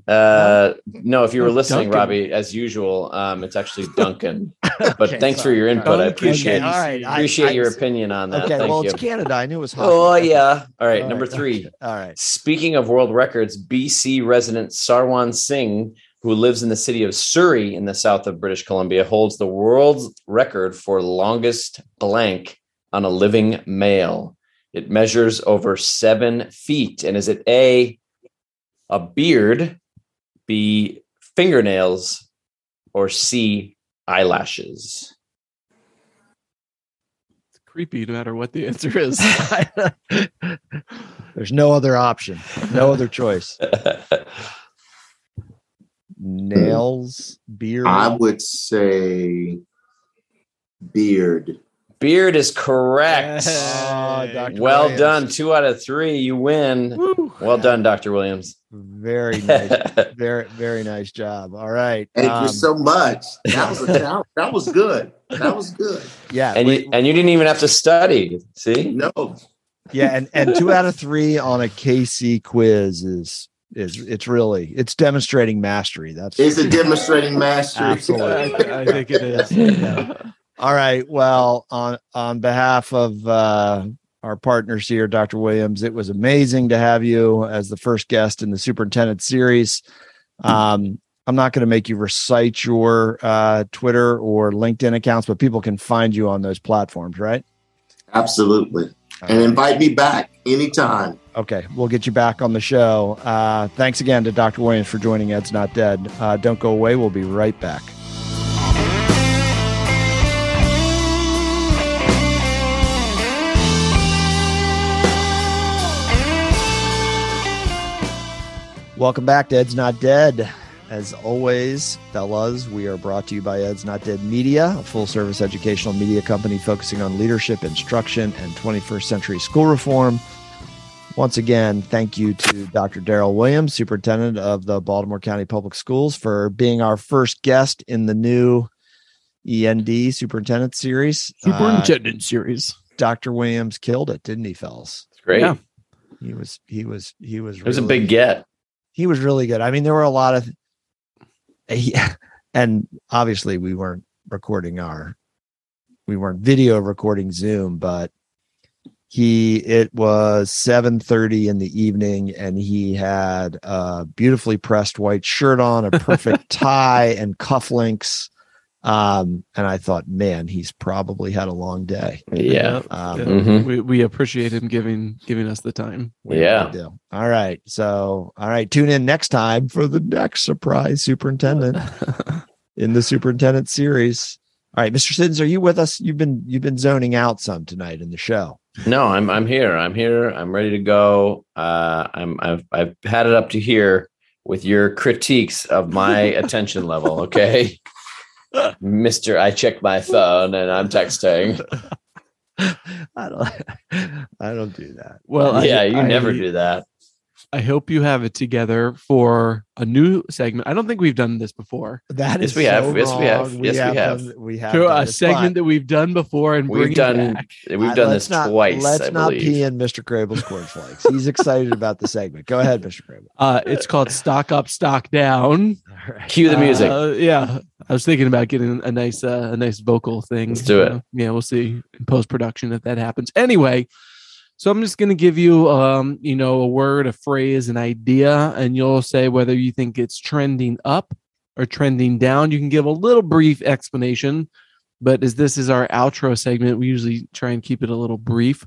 Uh, no, if you were listening, Duncan. Robbie, as usual, um, it's actually [laughs] Duncan. But Okay, thanks for your input. I appreciate Okay, all right. I- appreciate I- your opinion on that. Okay, Thank well, you. it's Canada. I knew it was hockey. Oh Okay. yeah. All right, All number right, three. All right. Speaking of world records, BC resident Sarwan Singh, who lives in the city of Surrey in the south of British Columbia, holds the world's record for longest blank on a living male. It measures over seven feet. And is it A, a beard, B, fingernails, or C, eyelashes? It's creepy no matter what the answer is. [laughs] [laughs] There's no other option. No other choice. [laughs] Nails, beard. I would say beard. Beard is correct. Oh, Dr. Well Williams. done. Two out of three. You win. Woo. Well done, Dr. Williams. Very [laughs] nice. very, very nice job. All right. Thank Um, you so much. That was a, [laughs] that, that was good. That was good. yeah. and we- you and you didn't even have to study. See? No, yeah. And, and two out of three on a Casey quiz is, is it's really, it's demonstrating mastery. That's it's a demonstrating mastery. Absolutely. I, I think it is. [laughs] Yeah. All right. Well, on on behalf of uh, our partners here, Dr. Williams, it was amazing to have you as the first guest in the superintendent series. Um, I'm not going to make you recite your uh, Twitter or LinkedIn accounts, but people can find you on those platforms, right? Absolutely. And right. invite me back anytime. Okay, we'll get you back on the show. Uh, thanks again to Dr. Williams for joining Ed's Not Dead. Uh, don't go away. We'll be right back. Welcome back to Ed's Not Dead. As always, fellas, we are brought to you by Ed's Not Dead Media, a full service educational media company focusing on leadership, instruction, and 21st century school reform. Once again, thank you to Dr. Darryl Williams, Superintendent of the Baltimore County Public Schools, for being our first guest in the new END Superintendent Series. Uh, Superintendent series. Dr. Williams killed it, didn't he, fellas? It's great. Yeah. He was, he was, he was. It was a big get. he was really good. I mean, there were a lot of, he, [laughs] and obviously we weren't recording our, we weren't video recording Zoom, but he, it was 7.30 in the evening and he had a beautifully pressed white shirt on, a perfect [laughs] tie and cufflinks. Um, and I thought, man, he's probably had a long day. Yeah. Um, Yeah. Mhm. We, we appreciate him giving giving us the time. Yeah. do. All right. So, all right. Tune in next time for the next surprise superintendent [laughs] in the superintendent series. All right, Mr. Siddons, are you with us? You've been you've been zoning out some tonight in the show. No, I'm I'm here. I'm here. I'm ready to go. Uh, I'm I've I've had it up to here with your critiques of my [laughs] attention level. Okay, Mister, I check my phone and I'm texting. [laughs] I don't. I don't do that. Well, I- yeah, you I- never do that. I hope you have it together for a new segment. I don't think we've done this before. That is Yes, is we have. so Yes, we have. wrong. Yes, we have. done- we have To a this, segment that we've done before and We've done. it back. We've uh, done let's this not, twice. Let's I not believe. pee in Mr. Crable's cornflakes. He's excited about the segment. Go ahead, Mr. Crable. Uh, it's called Stock Up, Stock Down. [laughs] All right. Cue the music. Uh, yeah, I was thinking about getting a nice, uh, a nice vocal thing. Let's do it. Uh, yeah, we'll see in post production if that happens. Anyway, so I'm just going to give you, um, you know, a word, a phrase, an idea, and you'll say whether you think it's trending up or trending down. You can give a little brief explanation, but as this is our outro segment, we usually try and keep it a little brief.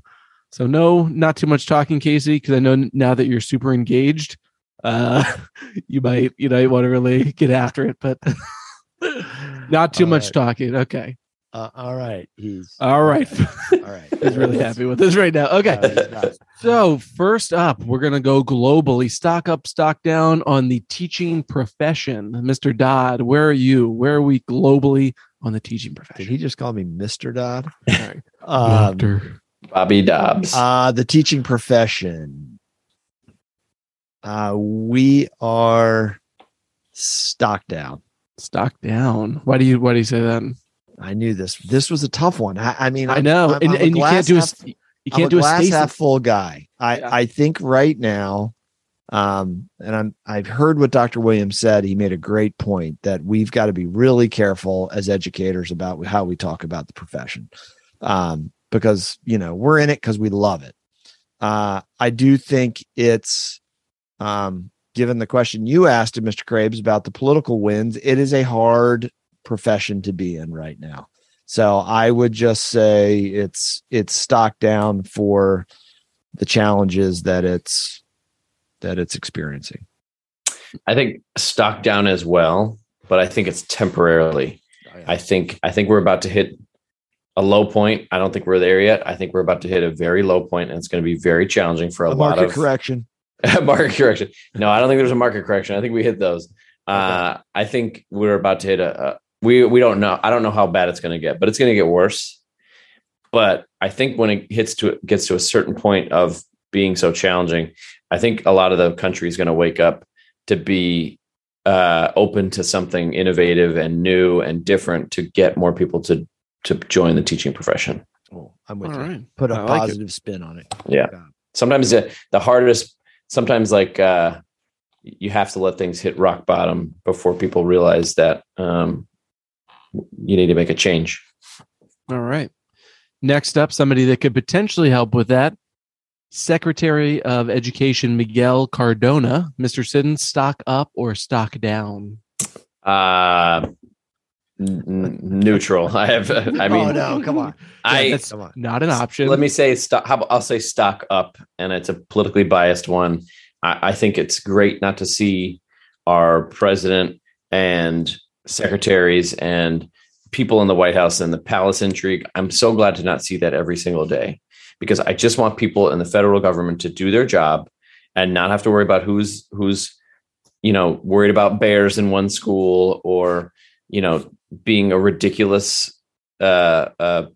So no, not too much talking, Casey, because I know now that you're super engaged, uh, [laughs] you might you know want to really get after it, but [laughs] not too All much right. talking. Okay, Uh, all right. He's all right. All right. [laughs] He's really happy with this right now. Okay. No. So, first up, we're going to go globally. Stock up, stock down on the teaching profession. Mr. Dodd, where are you? Where are we globally on the teaching profession? Did profession? he just call me Mr. Dodd? Sorry. Um, Doctor. Bobby Dobbs. uh, the teaching profession. Uh, we are stock down. Stock down. Why do you why do you say that? I knew this. This was a tough one. I, I mean, I I'm- know. I'm- and I'm and you can't do a half- you can't do a glass half full guy. I Yeah. I think right now, um, and I'm I've heard what Dr. Williams said. He made a great point that we've got to be really careful as educators about how we talk about the profession, um, because you know we're in it because we love it. Uh, I do think it's, um, given the question you asked of Mr. Crable about the political winds, it is a hard profession to be in right now. So I would just say it's it's stock down for the challenges that it's that it's experiencing. I think stock down as well, but I think it's temporarily. Oh, I think I think we're about to hit a low point. I don't think we're there yet. I think we're about to hit a very low point, and it's going to be very challenging for a, a lot market of correction. [laughs] market correction. No, I don't think there's a market correction. I think we hit those. Uh, I think we're about to hit a, a. We we don't know. I don't know how bad it's going to get, but it's going to get worse. But I think when it hits to gets to a certain point of being so challenging, I think a lot of the country is going to wake up to be uh, open to something innovative and new and different to get more people to to join the teaching profession. Oh, I'm with All you. right. Put a I like positive spin on it. Yeah. sometimes the, the hardest sometimes like uh you have to let things hit rock bottom before people realize that um you need to make a change All right. Next up, somebody that could potentially help with that. Secretary of Education Miguel Cardona. Mr. Siddons, stock up or stock down? uh n- n- neutral [laughs] i have i mean oh no, come on. [laughs] i that's on. not an option. let me say stock how about, i'll say stock up and it's a politically biased one I, I think it's great not to see our president and secretaries and people in the white house and the palace intrigue i'm so glad to not see that every single day because i just want people in the federal government to do their job and not have to worry about who's who's you know worried about bears in one school or you know being a ridiculous uh, uh,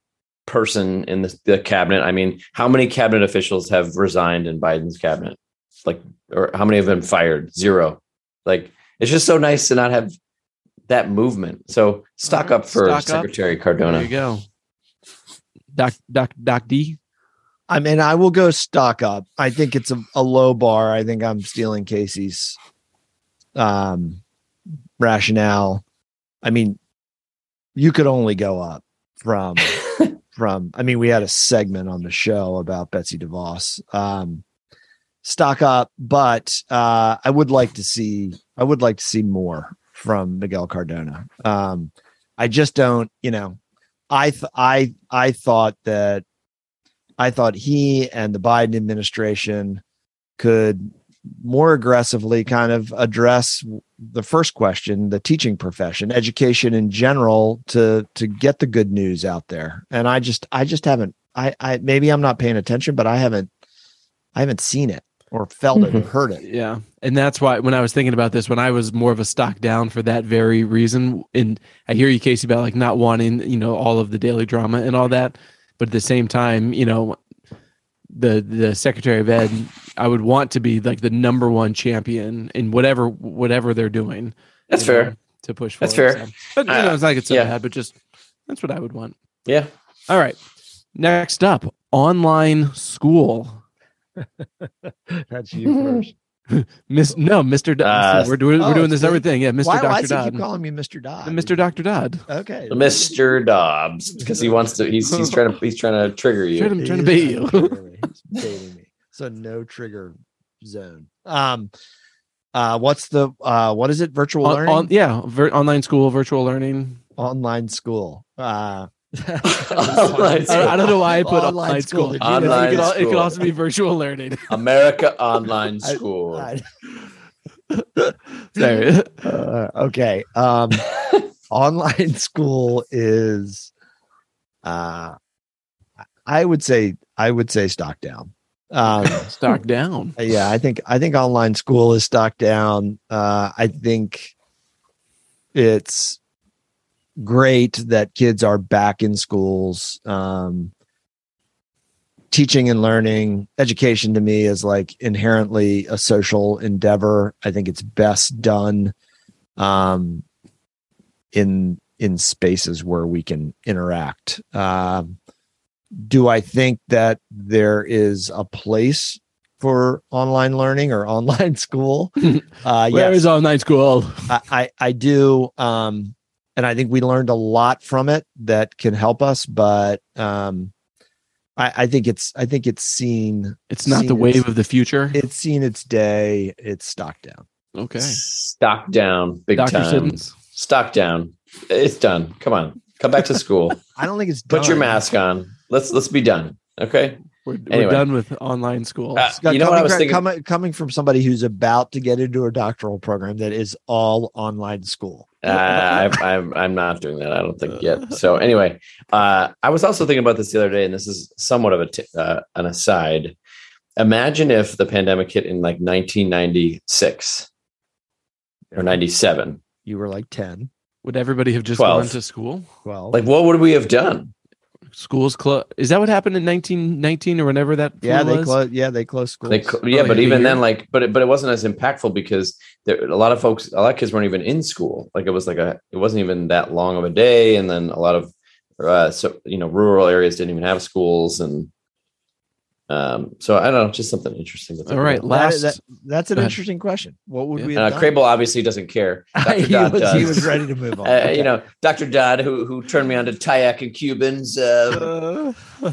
person in the, the cabinet. I mean, how many cabinet officials have resigned in Biden's cabinet? Like, or how many have been fired? Zero. Like, it's just so nice to not have that movement. So stock All right, up for stock up. Secretary there Cardona. you go. Doc, Doc, Doc D. I mean, I will go stock up. I think it's a, a low bar. I think I'm stealing Casey's um, rationale. I mean, you could only go up from [laughs] from. I mean, we had a segment on the show about Betsy DeVos. Um, stock up, but uh, I would like to see. I would like to see more from Miguel Cardona. Um, I just don't. You know, I th- I I thought that I thought he and the Biden administration could more aggressively kind of address the first question, the teaching profession, education in general, to to get the good news out there. And I just I just haven't I I maybe I'm not paying attention, but I haven't I haven't seen it. or felt it or mm-hmm. heard it. Yeah. And that's why when I was thinking about this, when I was more of a stock down for that very reason, and I hear you, Casey, about like not wanting, you know, all of the daily drama and all that. But at the same time, you know, the the Secretary of Ed, I would want to be like the number one champion in whatever whatever they're doing. That's you know, fair. to push That's fair. so. But you know, it's not like it's so yeah. bad, but just that's what I would want. Yeah. All right. Next up, online school. [laughs] That's you first. [laughs] Miss no, Mr. Dodd. Uh, we're doing oh, we're doing this me. every thing. Yeah, Mr. Why, why Dr. does he Dodd. keep calling me Mr. Dodd? Mr. Dr. Dodd. Okay. Mr. Dobbs, because he wants to. He's he's trying to he's trying to trigger you. Trying to- I'm trying to He's bait you. [laughs] He's baiting me. So no trigger zone. Um uh what's the uh what is it? Virtual On, learning? on- yeah, vir- online school, virtual learning. online school. Uh Online [laughs] I, I don't know why I put Online online, school. school. Did It, you could, al- it could also be virtual learning. [laughs] America Online [laughs] I- School. I- Sorry. uh, okay. Um online school is uh I would say I would say stock down. Um Stock down. yeah, I think I think online school is stock down. Uh I think it's great that kids are back in schools. Um teaching and learning education to me is like inherently a social endeavor i think it's best done um in in spaces where we can interact um do i think that there is a place for online learning or [laughs] online school [laughs] uh Where yes. is online school? I, I I do um and I think we learned a lot from it that can help us but um I, I think it's I think it's seen It's not the wave its- of the future. it's seen its day it's stock down Okay. Stock down, big Dr. time. Siddons. Stock down. It's done. Come on, come back to school. [laughs] I don't think it's Done. Put your mask on. Let's let's be done. Okay. We're, Anyway. we're done with online school. Uh, Scott, you know what I was thinking? coming, coming from somebody who's about to get into a doctoral program that is all online school Uh, [laughs] I, I'm I'm not doing that. I don't think yet. [laughs] So anyway, uh, I was also thinking about this the other day, and this is somewhat of a t- uh, an aside. Imagine if the pandemic hit in like 1996 or 97. you were like 10 Would everybody have just 12. gone to school? 12 Like, what would we have done? Schools closed. Is that what happened in 1919 or whenever that? yeah they closed yeah they closed schools They, cl- yeah, like but even then, like, but it, but it wasn't as impactful because there, a lot of folks, a lot of kids weren't even in school. Like, it was like a, it wasn't even that long of a day, and then a lot of, uh, so you know, rural areas didn't even have schools, and um, so I don't know, just something interesting. To think All right, about. That- last. that- that's an interesting question what would Yeah. we Uh, have done? Crable obviously doesn't care. [laughs] Dr. he, Dodd was, does. he was ready to move [laughs] on Uh, Okay. You know, Dr. Dodd, who who turned me on to Tyack and Cubans. Uh, [laughs]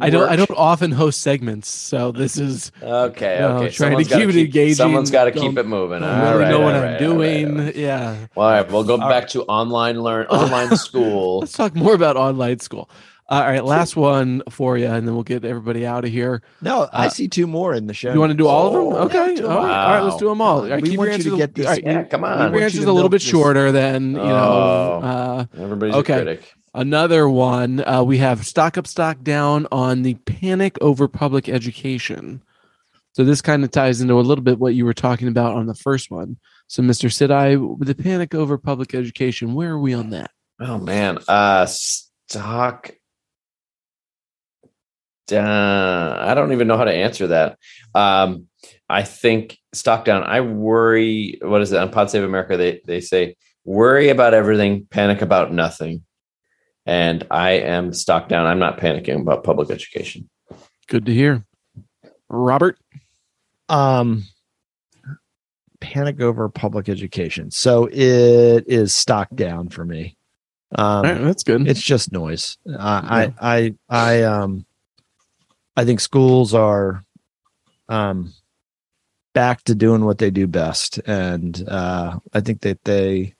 I don't. I don't often host segments, so this is. Okay, No, okay. trying to Someone's gotta keep it keep- engaging, Someone's got to keep it moving. I don't really right, know what all I'm right, doing. all right. Yeah. All right, we'll go All back to online learn, online school. Let's talk more about online school. All right, last one for you, and then we'll get everybody out of here. No, I Uh, see two more in the show. You want to do all of them? Oh, Okay. yeah, do all, them right. all. all right, let's do them all. All right, We keep want your you to get this- all right, Yeah, come keep on. want your you answers to a little milk bit this. shorter than you know. Oh. Uh, Everybody's Okay. a critic. Another one, uh, we have stock up, stock down on the panic over public education. So this kind of ties into a little bit what you were talking about on the first one. So, Mr. Sidai, with the panic over public education, where are we on that? Oh man, uh, stock down. I don't even know how to answer that. Um, I think stock down. I worry. What is it on Pod Save America? They they say worry about everything, panic about nothing. And I am stock down. I'm not panicking about public education. Good to hear. Robert, um panic over public education. So it is stock down for me. Um all right, that's good. it's just noise. Uh, I I I um I think schools are um back to doing what they do best and uh I think that they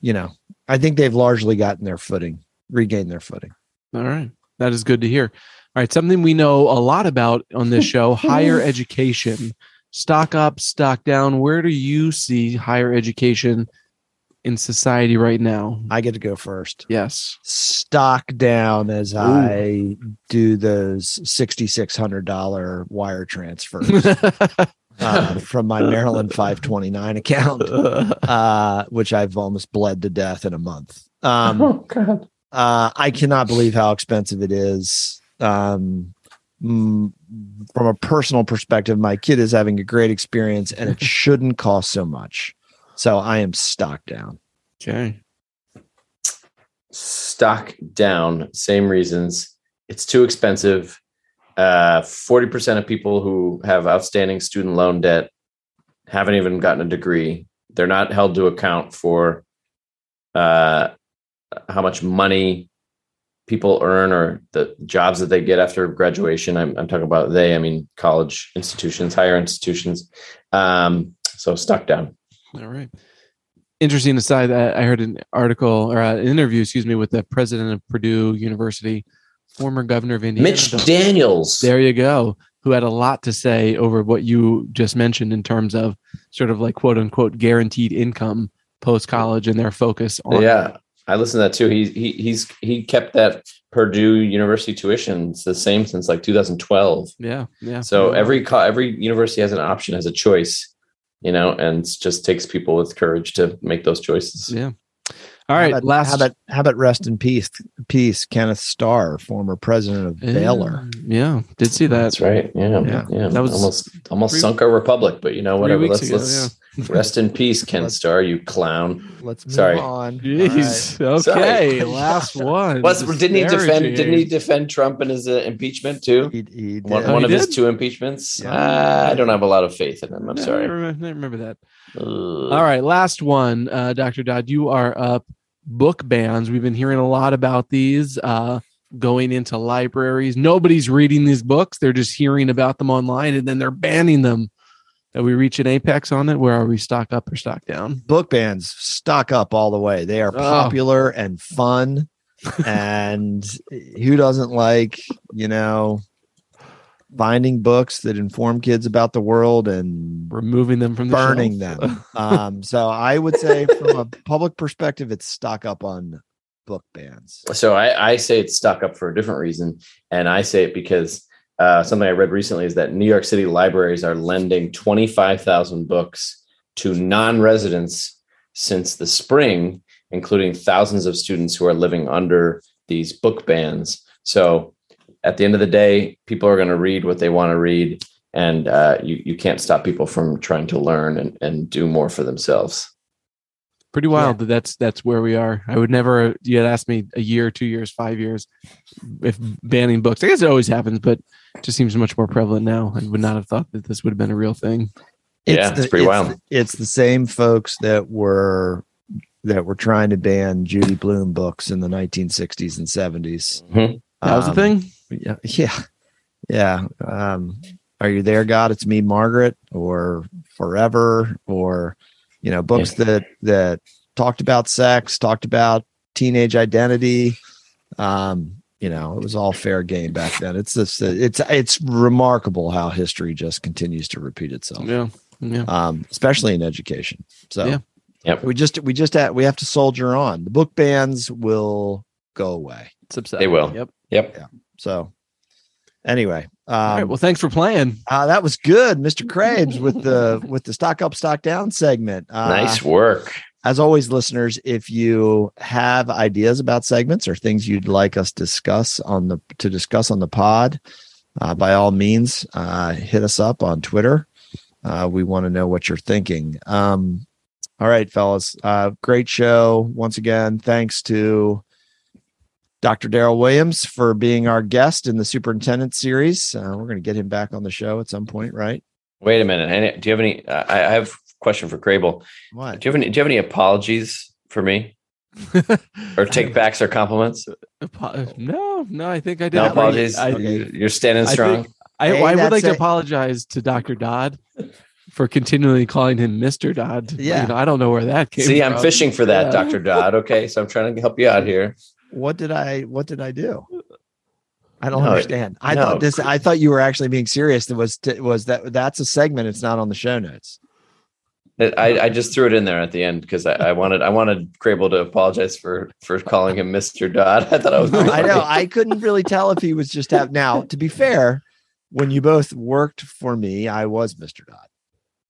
you know, I think they've largely gotten their footing, regained their footing. All right. That is good to hear. All right. Something we know a lot about on this show [laughs] higher education. Stock up, stock down. Where do you see higher education in society right now? I get to go first. Yes. Stock down as I do those sixty six hundred dollar wire transfers [laughs] uh, from my Maryland five twenty nine account, [laughs] uh, which I've almost bled to death in a month. Um, oh God. uh, I cannot believe how expensive it is. Um, from a personal perspective, my kid is having a great experience, and it [laughs] shouldn't cost so much. So I am stock down. okay. stock down same reasons. It's too expensive. Uh 40% of people who have outstanding student loan debt haven't even gotten a degree. They're not held to account for uh how much money people earn or the jobs that they get after graduation. I'm, I'm talking about they i mean college institutions higher institutions. Um so stuck down All right. Interesting aside, I heard an article or uh, an interview, excuse me, with the president of Purdue University, former governor of Indiana. mitch daniels There you go. Who had a lot to say over what you just mentioned in terms of sort of like quote unquote guaranteed income post college and their focus on Yeah, I listened to that too. He he he's he kept that Purdue University tuition it's the same since like 2012. yeah yeah. So every every university has an option, has a choice, you know, and just takes people with courage to make those choices. yeah. All right, how about, last how about how about rest in peace, peace, Kenneth Starr, former president of Baylor. Yeah, did see that. That's right. Yeah, Yeah. yeah. That was almost almost three- sunk our republic, but you know whatever. Let's ago, let's [laughs] rest in peace, Ken Let's- Starr, you clown. Let's move Sorry. on. Jeez. All Okay, Sorry. [laughs] last one. Was didn't he defend? Didn't he defend Trump in his uh, impeachment too? He, he One, did. Oh, one he of his two impeachments. Yeah. Uh, I don't have a lot of faith in him. I'm Yeah, I sorry. remember, I remember that. Ugh. All right, last one, uh, Dr. Dodd. You are up. Book bans. We've been hearing a lot about these uh, going into libraries. Nobody's reading these books. They're just hearing about them online and then they're banning them. Are we reach an apex on it? Where are we stock up or stock down? book bans stock up all the way. They are Oh. popular and fun. [laughs] and who doesn't like, you know, finding books that inform kids about the world and Removing them from the burning shelf? them. Um, so I would say from a public perspective, it's stock up on book bans. So I, I say it's stuck up for a different reason, and I say it because uh, something I read recently is that New York City libraries are lending twenty five thousand books to non residents since the spring, including thousands of students who are living under these book bans. So at the end of the day, people are going to read what they want to read, and uh, you you can't stop people from trying to learn and, and do more for themselves. Pretty wild that that's that's where we are. I would never. You had asked me a year, two years, five years, if banning books. I guess it always happens, but it just seems much more prevalent now. I would not have thought that this would have been a real thing. Yeah, it's pretty wild. It's the same folks that were that were trying to ban Judy Blume books in the 1960s and 70s. Mhm. That was the Um, thing. Yeah, [laughs] yeah, yeah. Um, are you there, God? It's me, Margaret, or Forever, or you know, books that that talked about sex, talked about teenage identity. Um, you know, it was all fair game back then. It's just it's it's remarkable how history just continues to repeat itself, Yeah, yeah. um, especially in education. So Yeah. Yep. we just we just have, we have to soldier on. The book bans will go away. It's upsetting. They will. Yep. Yep. So anyway, um, All right. Well, thanks for playing. uh, that was good, Mr. Krabs, with the [laughs] with the stock up, stock down segment. Uh, nice work. As always, listeners, if you have ideas about segments or things you'd like us discuss on the to discuss on the pod, uh, by all means, uh, hit us up on Twitter. Uh, we want to know what you're thinking. Um, all right, fellas, uh, great show once again. Thanks to Dr. Darryl Williams for being our guest in the superintendent series. Uh, we're going to get him back on the show at some point, right? Wait a minute. And do you have any? I I have a question for Crable. What? Do you have any? Do you have any apologies for me, [laughs] or take backs or compliments? No, no. I think I did. No apologies. I, Okay. You're standing I strong. think- I, Hey, I would that's like to apologize to Dr. Dodd for continually calling him Mr. Dodd. Yeah. You know, I don't know where that came See, from. I'm fishing for that, Yeah. Doctor Dodd. Okay, so I'm trying to help you out here. What did I what did I do? I don't No, understand. I no. thought this. I thought you were actually being serious. That was was that that's a segment. It's not on the show notes. I, I just threw it in there at the end because I, I wanted I wanted Crable to apologize for for calling him Mr. Dodd. [laughs] I thought I was. I know. I couldn't really tell if he was just have now. To be fair, when you both worked for me, I was Mr. Dodd.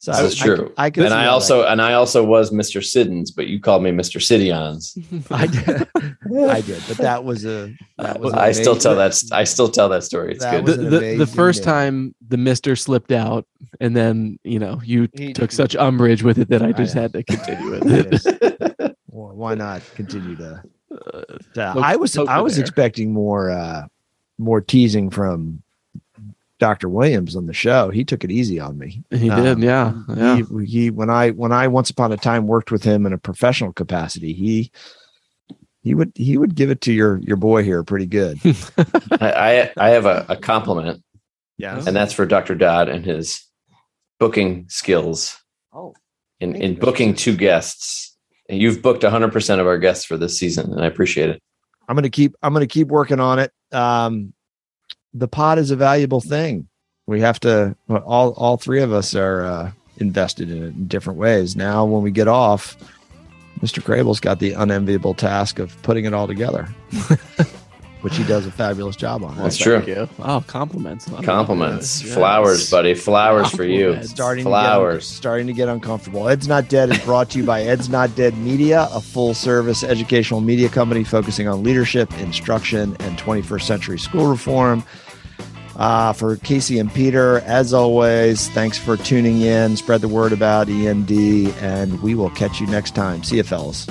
So That's I, true. I, I could and I also that. and I also was Mr. Siddons, but you called me Mr. Sidions. [laughs] I did. I did, but that was a. That was I still tell that. I still tell that story. It's that good. The, the, the, first day. time the Mister slipped out, and then you know you he, took such umbrage with it that I just I had to continue [laughs] with it. well, why not continue to? to I was I was there. expecting more uh more teasing from Dr. Williams on the show. He took it easy on me. He um, did, yeah. yeah. He, he, when I when I once upon a time worked with him in a professional capacity, he he would he would give it to your your boy here pretty good. [laughs] I I have a, a compliment. Yes. And that's for Dr. Dodd and his booking skills. Oh. In in booking two guests. And you've booked 100% of our guests for this season and I appreciate it. I'm going to keep I'm going to keep working on it. Um the pot is a valuable thing. We have to all all three of us are uh, invested in it in different ways. Now, when we get off, Mr. Crable's got the unenviable task of putting it all together, [laughs] which he does a fabulous job on. That's true. You. Oh, compliments. Compliments. Yes. Flowers, buddy. Flowers for you. Starting Flowers. To get, starting to get uncomfortable. Ed's Not Dead is brought to you by Ed's Not Dead Media, a full service educational media company focusing on leadership, instruction, and 21st century school reform. Uh, for Casey and Peter, as always, thanks for tuning in. Spread the word about END, and we will catch you next time. See you, fellas.